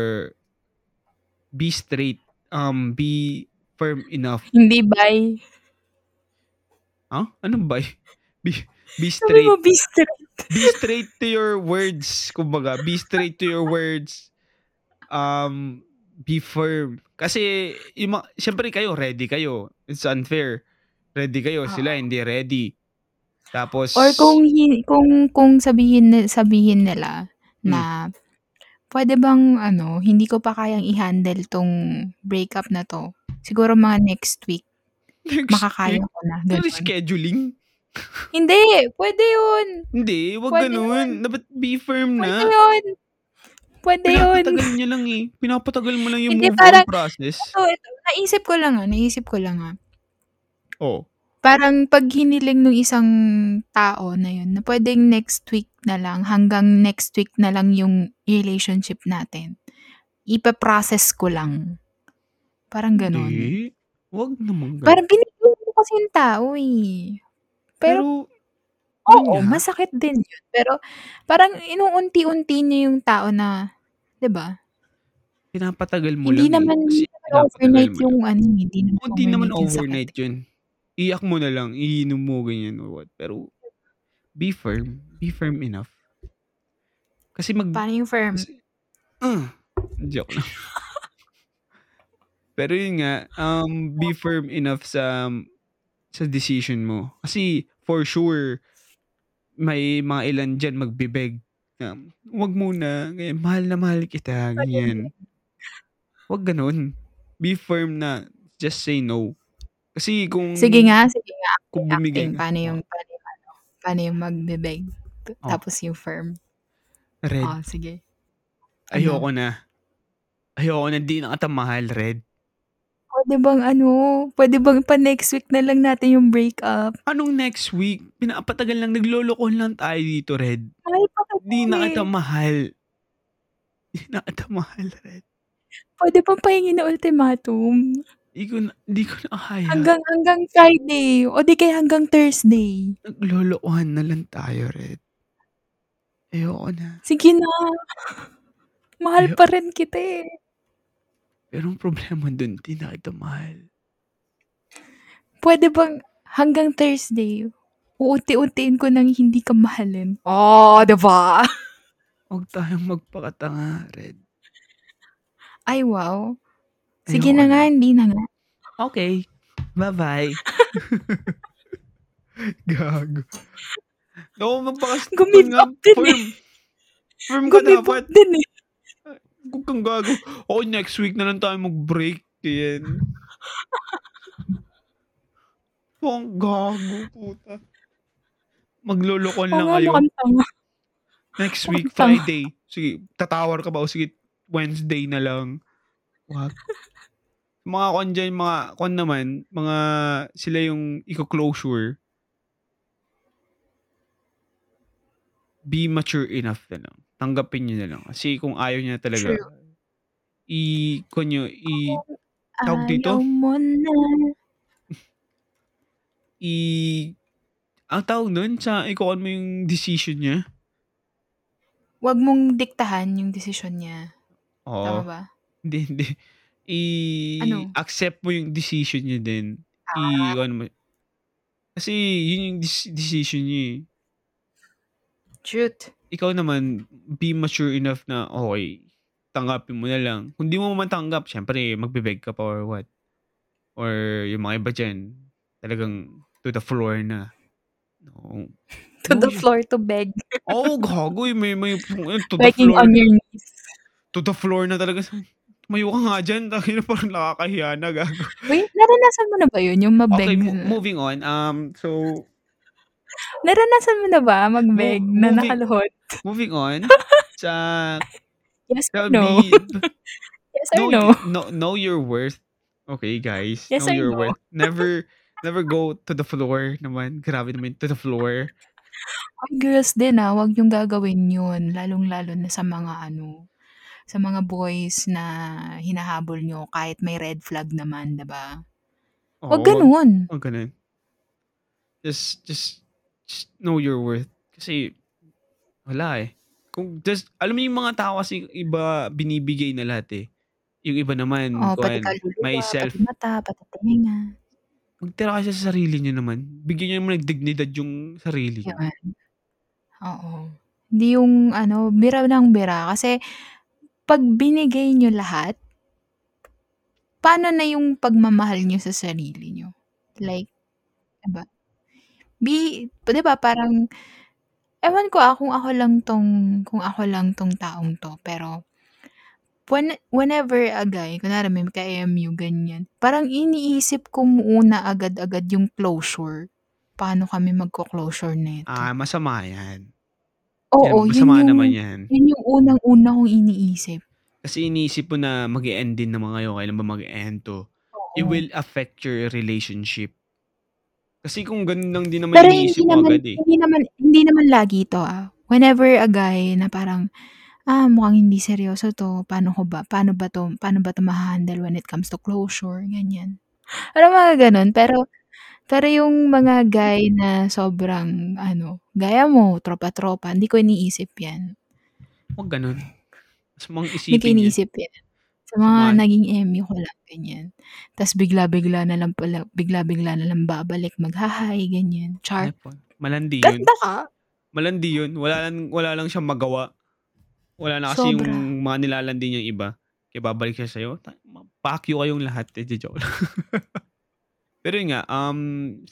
be straight, um, be firm enough. Hindi bye. Huh? Anong ba? Be, be Sabi straight. mo, be straight. be straight to your words. Kumbaga, be straight to your words. Um, be firm. Kasi, yung mga, syempre kayo, ready kayo. It's unfair. Ready kayo, sila hindi ready. Tapos, Or kung, kung, kung sabihin, sabihin nila Hmm. Na pwede bang ano, hindi ko pa kayang i-handle tong breakup na to. Siguro mga next week, next makakaya week, ko na. ano, Ganun. scheduling? Hindi, pwede yun. Hindi, wag Pwede ganun. Dapat be firm Pwede na. yun. Pwede yun. Pinapatagal niya lang eh. Pinapatagal mo lang yung Hindi, move parang- on process. So, ito, naisip ko lang ah, naisip ko lang ah. Oh. Parang pag hiniling ng isang tao na yun, na pwedeng next week na lang, hanggang next week na lang yung relationship natin. Ipa-process ko lang. Parang ganon. Hindi. Wag naman ganun. Parang binigyan mo kasi yung tao eh. Pero, Pero, yun oo, nga. masakit din yun. Pero, parang inuunti-unti niya yung tao na, 'di ba? pinapatagal mo Hindi lang naman, eh. Kasi hindi naman pinapatagal overnight mo yung ano, hindi naman Hindi naman overnight yung sakit. overnight yun. Iyak mo na lang, iinom mo ganyan or what. Pero, be firm. Be firm enough. Kasi mag... Paano yung firm? Kasi, ah, joke lang. Pero yun nga, um, be firm enough sa sa decision mo. Kasi, for sure, may mga ilan dyan magbibeg na, wag muna, ganyan, mahal na mahal kita, ganyan. Wag ganun. Be firm na, just say no. Kasi kung, Sige nga, sige nga. kung bumigay Acting. ka, Paano yung, paano yung, ano, paano yung magbibeg? T- Oh. Tapos yung firm. red, Oh, sige. ayoko Ano? na. Ayoko na, di na kita mahal, red. Pwede bang ano, pwede bang pa next week na lang natin yung breakup? Anong next week? Pinapatagal lang, naglolokon lang tayo dito, red. Pa kita Di na eh. Di na kita mahal, red. Pwede bang pahingi na ultimatum? Di ko na, di ko na kaya. Hanggang, hanggang Friday. O di kaya hanggang Thursday. Naglolokohan na lang tayo, red. Ayoko na. Sige na. Mahal Ayo- pa rin kita eh. Pero ang problema dun, di na kita mahal. Pwede bang hanggang Thursday? Uunti-untiin ko nang hindi ka mahalin. Oh, 'di ba? Huwag tayong magpakatanga, Red. Ay, wow. Sige Ayoko na na. nga, hindi na nga. Okay. Bye-bye. Gago. Naku, magpakas... Gumib nga, up din firm. eh. Firm ka Gumibot dapat. din eh. Huwag kang gago. Okay, next week na lang tayo mag-break. Yan. Ang gago, puta. Maglolokon Oo lang nga, kayo. mukhang tanga. Next week. Friday. Sige, tatawar ka ba? O sige, Wednesday na lang. Wag. Mga kon dyan, mga kon naman, mga sila yung iko-closure. Be mature enough na lang. Tanggapin nyo na lang. Kasi kung ayaw niya talaga, True. i, kon nyo, i, tawag dito? Ayaw mo na. i, ang tawag nun, sa ikuan mo yung decision niya. Huwag mong diktahan yung desisyon niya. Tama Oo. ba? Hindi, hindi. Ano? I-accept mo yung decision niya din. I, Ah. ano mo. Kasi yun yung dis- decision niya eh. Truth. Ikaw naman, be mature enough na, okay, tanggapin mo na lang. Kung di mo man tanggap, syempre, magbibeg ka pa or what. Or yung mga iba dyan, talagang to the floor na. No. To No, the floor to beg. Oo, oh, gago. May, may, to the Begging floor. on your knees. To the floor na talaga. Tumayo ka nga dyan. Tangina parang nakakahiya na, gago. Wait, naranasan mo na ba yun? Yung mabeg? Okay, mo- moving on. Um, so, naranasan mo na ba magbeg Mo- na moving- nakaluhod? moving on sa Yes or no? be- yes or know, no? know, know your worth. Okay, guys. Yes know or your no? worth. Never, never go to the floor naman. Grabe naman, to the floor. Ay, girls din ah, wag yung gagawin yun. Lalong-lalo na sa mga ano, sa mga boys na hinahabol nyo kahit may red flag naman, 'di ba? Oo, Wag ganun. Wag ganun. Just, just, just know your worth. Kasi, wala eh. Kung just, alam mo yung mga tao kasi iba binibigay na lahat eh. Yung iba naman, Oh, pati kuwan, kaluluwa, may self, pati mata, pati tenga. magtira kayo sa sarili nyo naman. Bigyan nyo naman ng dignidad yung sarili. Yan. Oo. Hindi yung ano, bira ng bira. Kasi, pag binigay nyo lahat, paano na yung pagmamahal nyo sa sarili nyo? Like, diba? Be, di ba parang, ewan ko ah, kung ako lang tong, kung ako lang tong taong to, pero, when, whenever a guy, kunwari may ka-MU, ganyan, parang iniisip ko muna agad-agad yung closure. Paano kami magko-closure nito? Ah, masama yan. Oo, yan, yun masama yung, naman yan. yun yung unang-una kong iniisip. Kasi iniisip mo na mag end din naman kayo. Kailan ba mag-end to? It Oo. will affect your relationship. Kasi kung ganun lang din naman Pero hindi iniisip mo naman, agad eh. hindi naman, hindi naman lagi to ah. Whenever a guy na parang, ah, mukhang hindi seryoso to, paano ko ba, paano ba to, paano ba to ma-handle when it comes to closure, ganyan. Alam mga ganun, pero, pero yung mga guy na sobrang, ano, gaya mo, tropa-tropa, hindi ko iniisip yan. Huwag ganun. Mas mong Hindi ko isipin yan. iniisip yan. Sa mga Samahan. naging MU ko lang, ganyan. Tapos bigla-bigla na lang pala, bigla-bigla na lang babalik, maghahay, ganyan. Char. Malandi yun. Ganda ka. Malandi yun. Wala lang, wala lang siyang magawa. Wala na kasi Sobra. yung mga nilalandi niyang iba. Kaya babalik siya sa'yo. Ta- Pakyo kayong lahat. Eh, joke lang. Pero yun nga, um,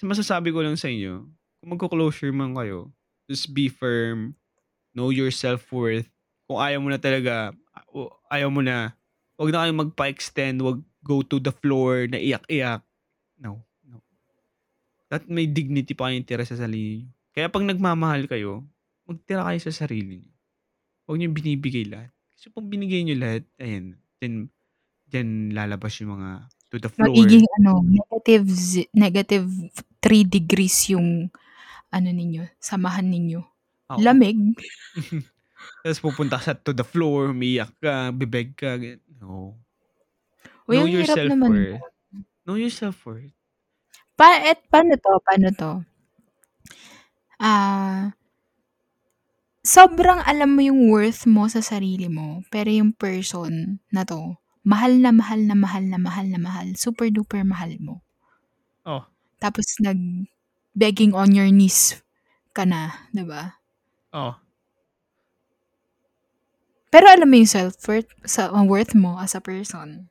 masasabi ko lang sa inyo, kung magko-closure man kayo, just be firm, know your self-worth. Kung ayaw mo na talaga, ayaw mo na, wag na kayong magpa-extend, wag go to the floor na iyak-iyak. No, no. That may dignity pa kayong tira sa sarili niyo. Kaya pag nagmamahal kayo, magtira kayo sa sarili niyo. Huwag niyo binibigay lahat. Kasi pag binigay niyo lahat, ayan, then, then lalabas yung mga to the floor. Magiging ano, negative, negative 3 degrees yung ano ninyo, samahan ninyo. Oo. Lamig. Tapos pupunta sa to the floor, umiyak ka, bibeg ka. No. Uy, know ang your hirap naman. self-worth. Know your self-worth. Pa, et, paano to? Paano to? Ah, sobrang alam mo yung worth mo sa sarili mo, pero yung person na to, mahal na mahal na mahal na mahal na mahal, super duper mahal mo. Oh. Tapos nag begging on your knees ka na, 'di ba? Oo. Pero alam mo yung self-worth sa worth mo as a person.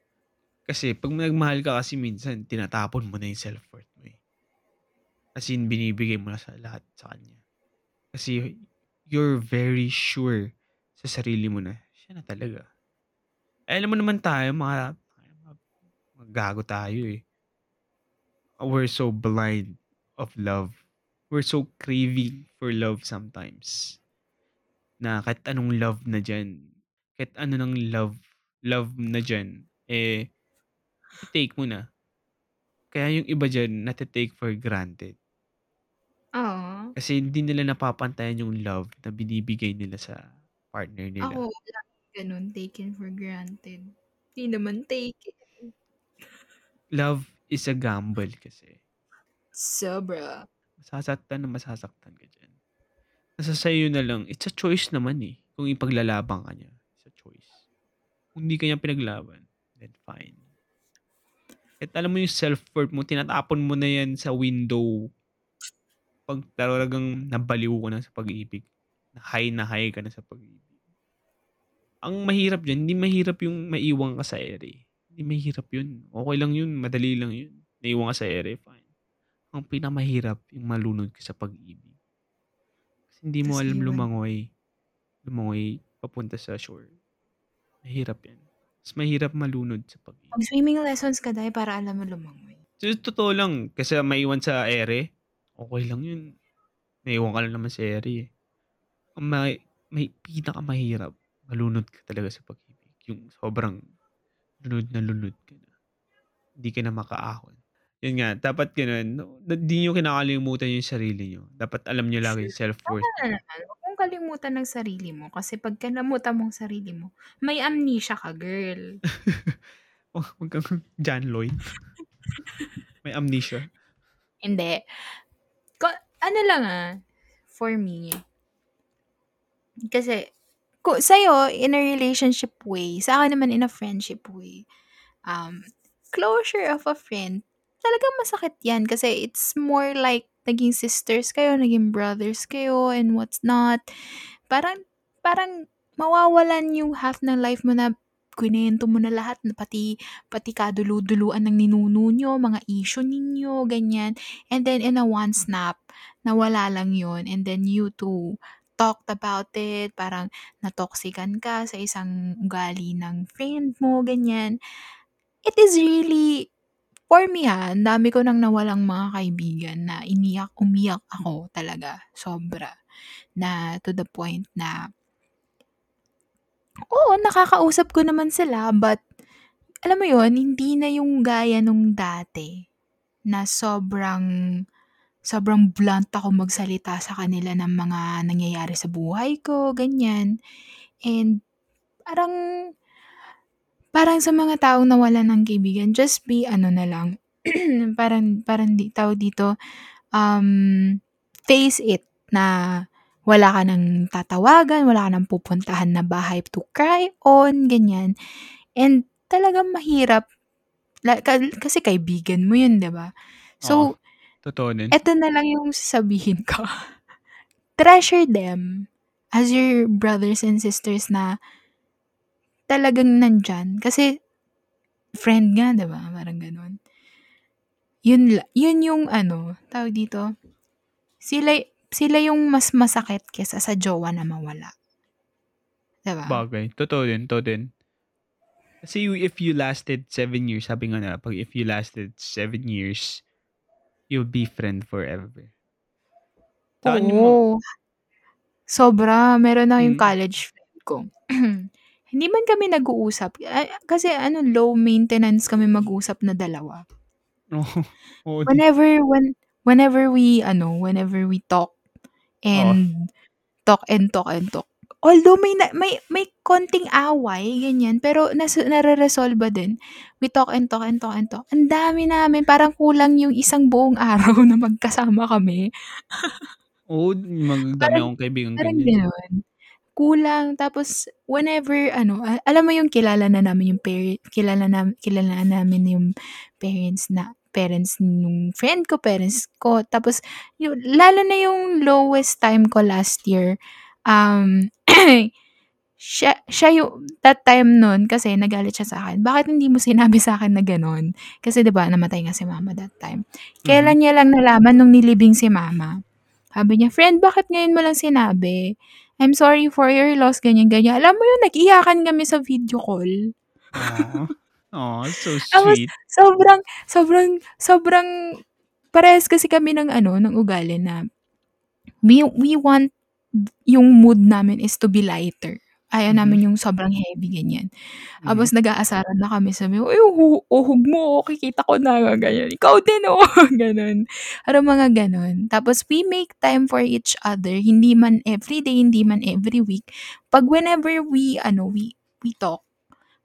Kasi 'pag nagmahal ka kasi minsan tinatapon mo na yung self-worth mo, eh. As in binibigay mo na sa lahat sa kanya. Kasi you're very sure sa sarili mo na siya na talaga. Eh, alam mo naman tayo mga mga gago tayo, eh. We're so blind of love. We're so craving for love sometimes. Na kahit anong love na diyan, kahit ano ng love love na diyan, eh, ite-take mo na. Kaya yung iba diyan nate-take for granted. Oo. Kasi hindi nila napapantayan yung love na binibigay nila sa partner nila. Ako laging gano'n, taken for granted. 'Di naman taken. Love is a gamble kasi. Sobra. Masasaktan na masasaktan ka diyan. Nasa sa'yo na lang, it's a choice naman, eh, kung ipaglalaban ka niya. It's a choice. Kung hindi ka niya pinaglaban, then fine. Kahit alam mo yung self-worth mo, tinatapon mo na yan sa window. 'Pag talagang nabaliw ka na sa pag-ibig. Na high na high ka na sa pag-ibig. Ang mahirap diyan, hindi mahirap yung maiwan ka sa ere. Hindi mahirap yun. Okey lang yun, madali lang yun. Naiwan ka sa ere, fine. Ang pinakamahirap yung malunod ka sa pag-ibig. Kasi hindi mo alam lumangoy. Lumangoy papunta sa shore. Mahirap yan. Mas mahirap malunod sa pag-ibig. Mag-swimming lessons ka day para alam mo lumangoy. So, totoo lang, kasi maiwan sa ere, okey lang yun. Naiwan ka lang naman sa ere, eh. Ang may may pinakamahirap, malunod ka talaga sa pag-ibig. Yung sobrang lunod na lunod ka na. Hindi ka na makaahon. Yun nga, dapat gano'n. Di niyo kinakalimutan yung sarili niyo. Dapat alam niyo lagi yung self-worth Tama naman. Huwag mong kalimutan ang sarili mo kasi 'pag kalimutan mo ang sarili mo, may amnesia ka, girl. Wag wag kang John Lloyd. May amnesia. Hindi. Ko ano lang, ah, for me kasi ku sa'yo in a relationship way, sa'kin naman in a friendship way, um, closure of a friend, talagang masakit yan kasi it's more like naging sisters kayo, naging brothers kayo and what's not. Parang parang mawawalan yung half ng life mo na kinuwento mo na lahat pati pati kadulu-duluan ng ninuno niyo, mga issue ninyo, ganyan. And then in a one snap, nawala lang yun and then you two talked about it, parang na-toxican ka sa isang ugali ng friend mo, ganyan. It is really for me, ha, dami ko ng nawalang mga kaibigan na iniyak umiyak ako talaga, sobra. Na to the point na oo, nakakausap ko naman sila but alam mo yun, hindi na yung gaya nung dati na sobrang sobrang blunt ako magsalita sa kanila ng mga nangyayari sa buhay ko, ganyan. And parang parang sa mga taong nawalan ng kaibigan, just be ano na lang, parang parang di tawag dito, um, face it na wala ka ng tatawagan, wala ka ng pupuntahan na bahay to cry on, ganyan. And talagang mahirap kasi kaibigan mo yun, 'di ba? So, totoo din. eto na lang yung sasabihin ko. Treasure them as your brothers and sisters na talagang nandiyan kasi friend nga, 'di ba, parang gano'n. Yun la yun yung ano, tawag dito, sila sila yung mas masakit kaysa sa jowa na mawala. 'Di ba? Bagay, totoo din, totoo din. Kasi if you lasted 7 years, sabi nga nila 'pag if you lasted 7 years, you'll be friend forever. Saan Oo. Sobra, meron ako yung Mm. college friend ko. Hindi man kami nag-uusap, kasi ano low maintenance kami mag-usap na dalawa. Oo di Whenever when whenever we ano, whenever we talk and talk and talk and talk, although may na may may konting away ganyan, pero naso nareresolba din. We talk and talk and talk and talk. Ang dami namin, parang kulang yung isang buong araw na magkasama kami. Oo, mag dami Parang akong kaibigang parang ganyan. gano'n. Kulang tapos whenever ano, a alam mo yung kilala na namin yung pare kilala nam kilala namin yung parents na parents nung friend ko, parents ko. Tapos, yung, lalo na yung lowest time ko last year, um, siya, siya yung, that time nun, kasi nagalit siya sa akin, bakit hindi mo sinabi sa akin na ganun? Kasi 'di ba namatay nga si mama that time. Kailan Mhm. niya lang nalaman nung nilibing si mama. Sabi niya, "Friend, bakit ngayon mo lang sinabi? I'm sorry for your loss," ganyan-ganyan. Alam mo yun, nag-iyakan kami sa video call. Aw, so Tapos sweet. sobrang sobrang sobrang parehas kasi kami ng ano, ng ugali na we we want yung mood namin is to be lighter. Ayaw Mhm. namin yung sobrang heavy, ganyan. Mhm. Tapos nag-aasaran na kami sabi ko, "Uy, uhu uhog mo, kikita ko na," ganyan. "Ikaw din, oh," gano'n. Parang mga gano'n. Tapos we make time for each other, hindi man everyday, hindi man every week. 'Pag whenever we ano, we we talk,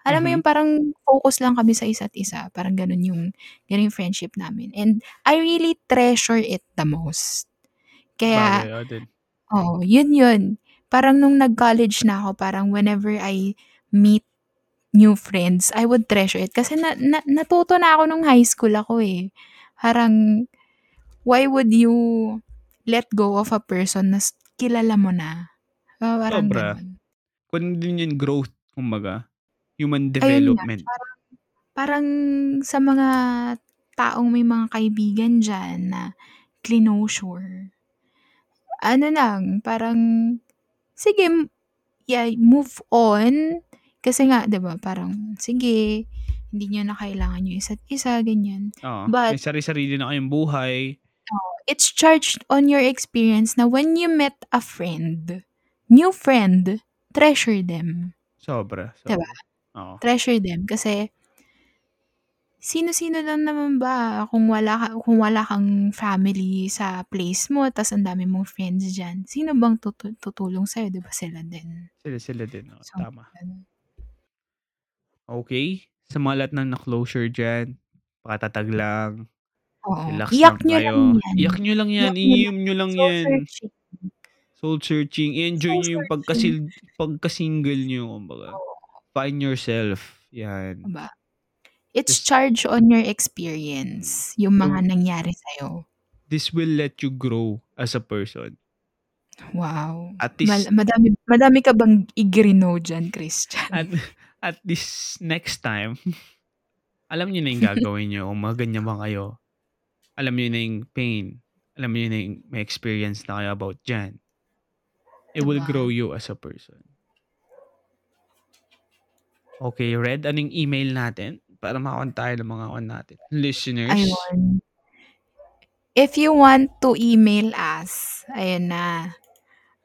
alam mo Mhm. yung parang focus lang kami sa isa't isa, parang gano'n yung gano'n yung friendship namin. And I really treasure it the most. Kaya Bagay, ako din. Oo, yun yun. Parang nung nag-college na ako, parang whenever I meet new friends, I would treasure it. Kasi na na natuto na ako nung high school ako, eh. Parang, why would you let go of a person na kilala mo na? Oo, parang Sobra. Kung din yung growth, kumbaga. Human Ayun development. parang parang sa mga taong may mga kaibigan diyan na clinosure ano lang, parang sige, yeah, move on. Kasi nga 'di ba, parang sige, hindi niyo na kailangan yung isa't isa, ganyan. Oo, may But sari-sarili na kayong buhay. it's charged on your experience na when you met a friend, new friend, treasure them. Sobra, sobra. Oo. Treasure them kasi sino-sino lang naman ba kung wala ka kung wala kang family sa place mo ta's ang dami mong friends diyan, sino bang tutu tutulong sa'yo, 'di ba sila din. Sila sila din, oo, So, tama. gano'n. Okey, sa mga lahat ng na-closure diyan, pakatatag lang, Oo, relax iyak lang niyo lang yan. Iyak niyo lang yan, Iyak niyo lang. iiyak niyo lang Soul yan. searching. Soul searching, i-enjoy Soul niyo yung searching. pagkasil pagka-single niyo kumbaga. Oo. Find yourself, yan. 'Di ba? It's This charged on your experience, yung mga So nangyari sa'yo. this will let you grow as a person. Wow. At Mal this madami madami ka bang i-grino diyan, at Christian? at this next time, alam niyo na yung gagawin niyo kung mga ganyan man kayo. Alam niyo na yung pain, alam niyo na yung may experience na kayo about diyan. It will ba? grow you as a person. Okey, Red, ano yung email natin para ma-count tayo ng mga ano natin, listeners? Ayun. If you want to email us, ayun na.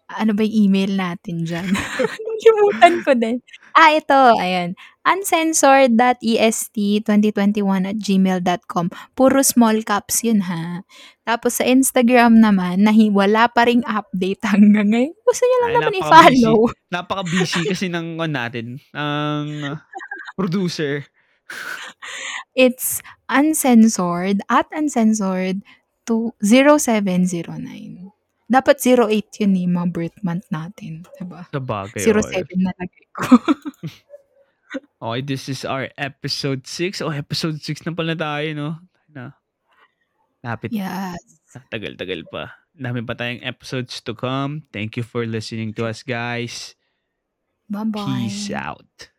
Ano ba yung email natin diyan? Nalimutan ko din. Ah, ito, ayan, uncensored.est2021@gmail.com. Puro small caps yun, ha. Tapos sa Instagram naman na hi wala pa ring update hanggang ngayon, gusto niyo lang Ay, naman napaka-busy. i-follow. Napaka-busy kasi ng ano natin, ng producer. It's uncensored, @uncensored to 0709. Dapat 08 yun, eh, mga birth month natin, 'di ba? Sabagay, oo. 07 nalagay ko. Okey, this is our episode 6. Oh, episode 6 na pala tayo 'no? Na lapit Yes. tagal-tagal pa. Dami pa tayong episodes to come. Thank you for listening to us, guys. Ba-bye. Peace out.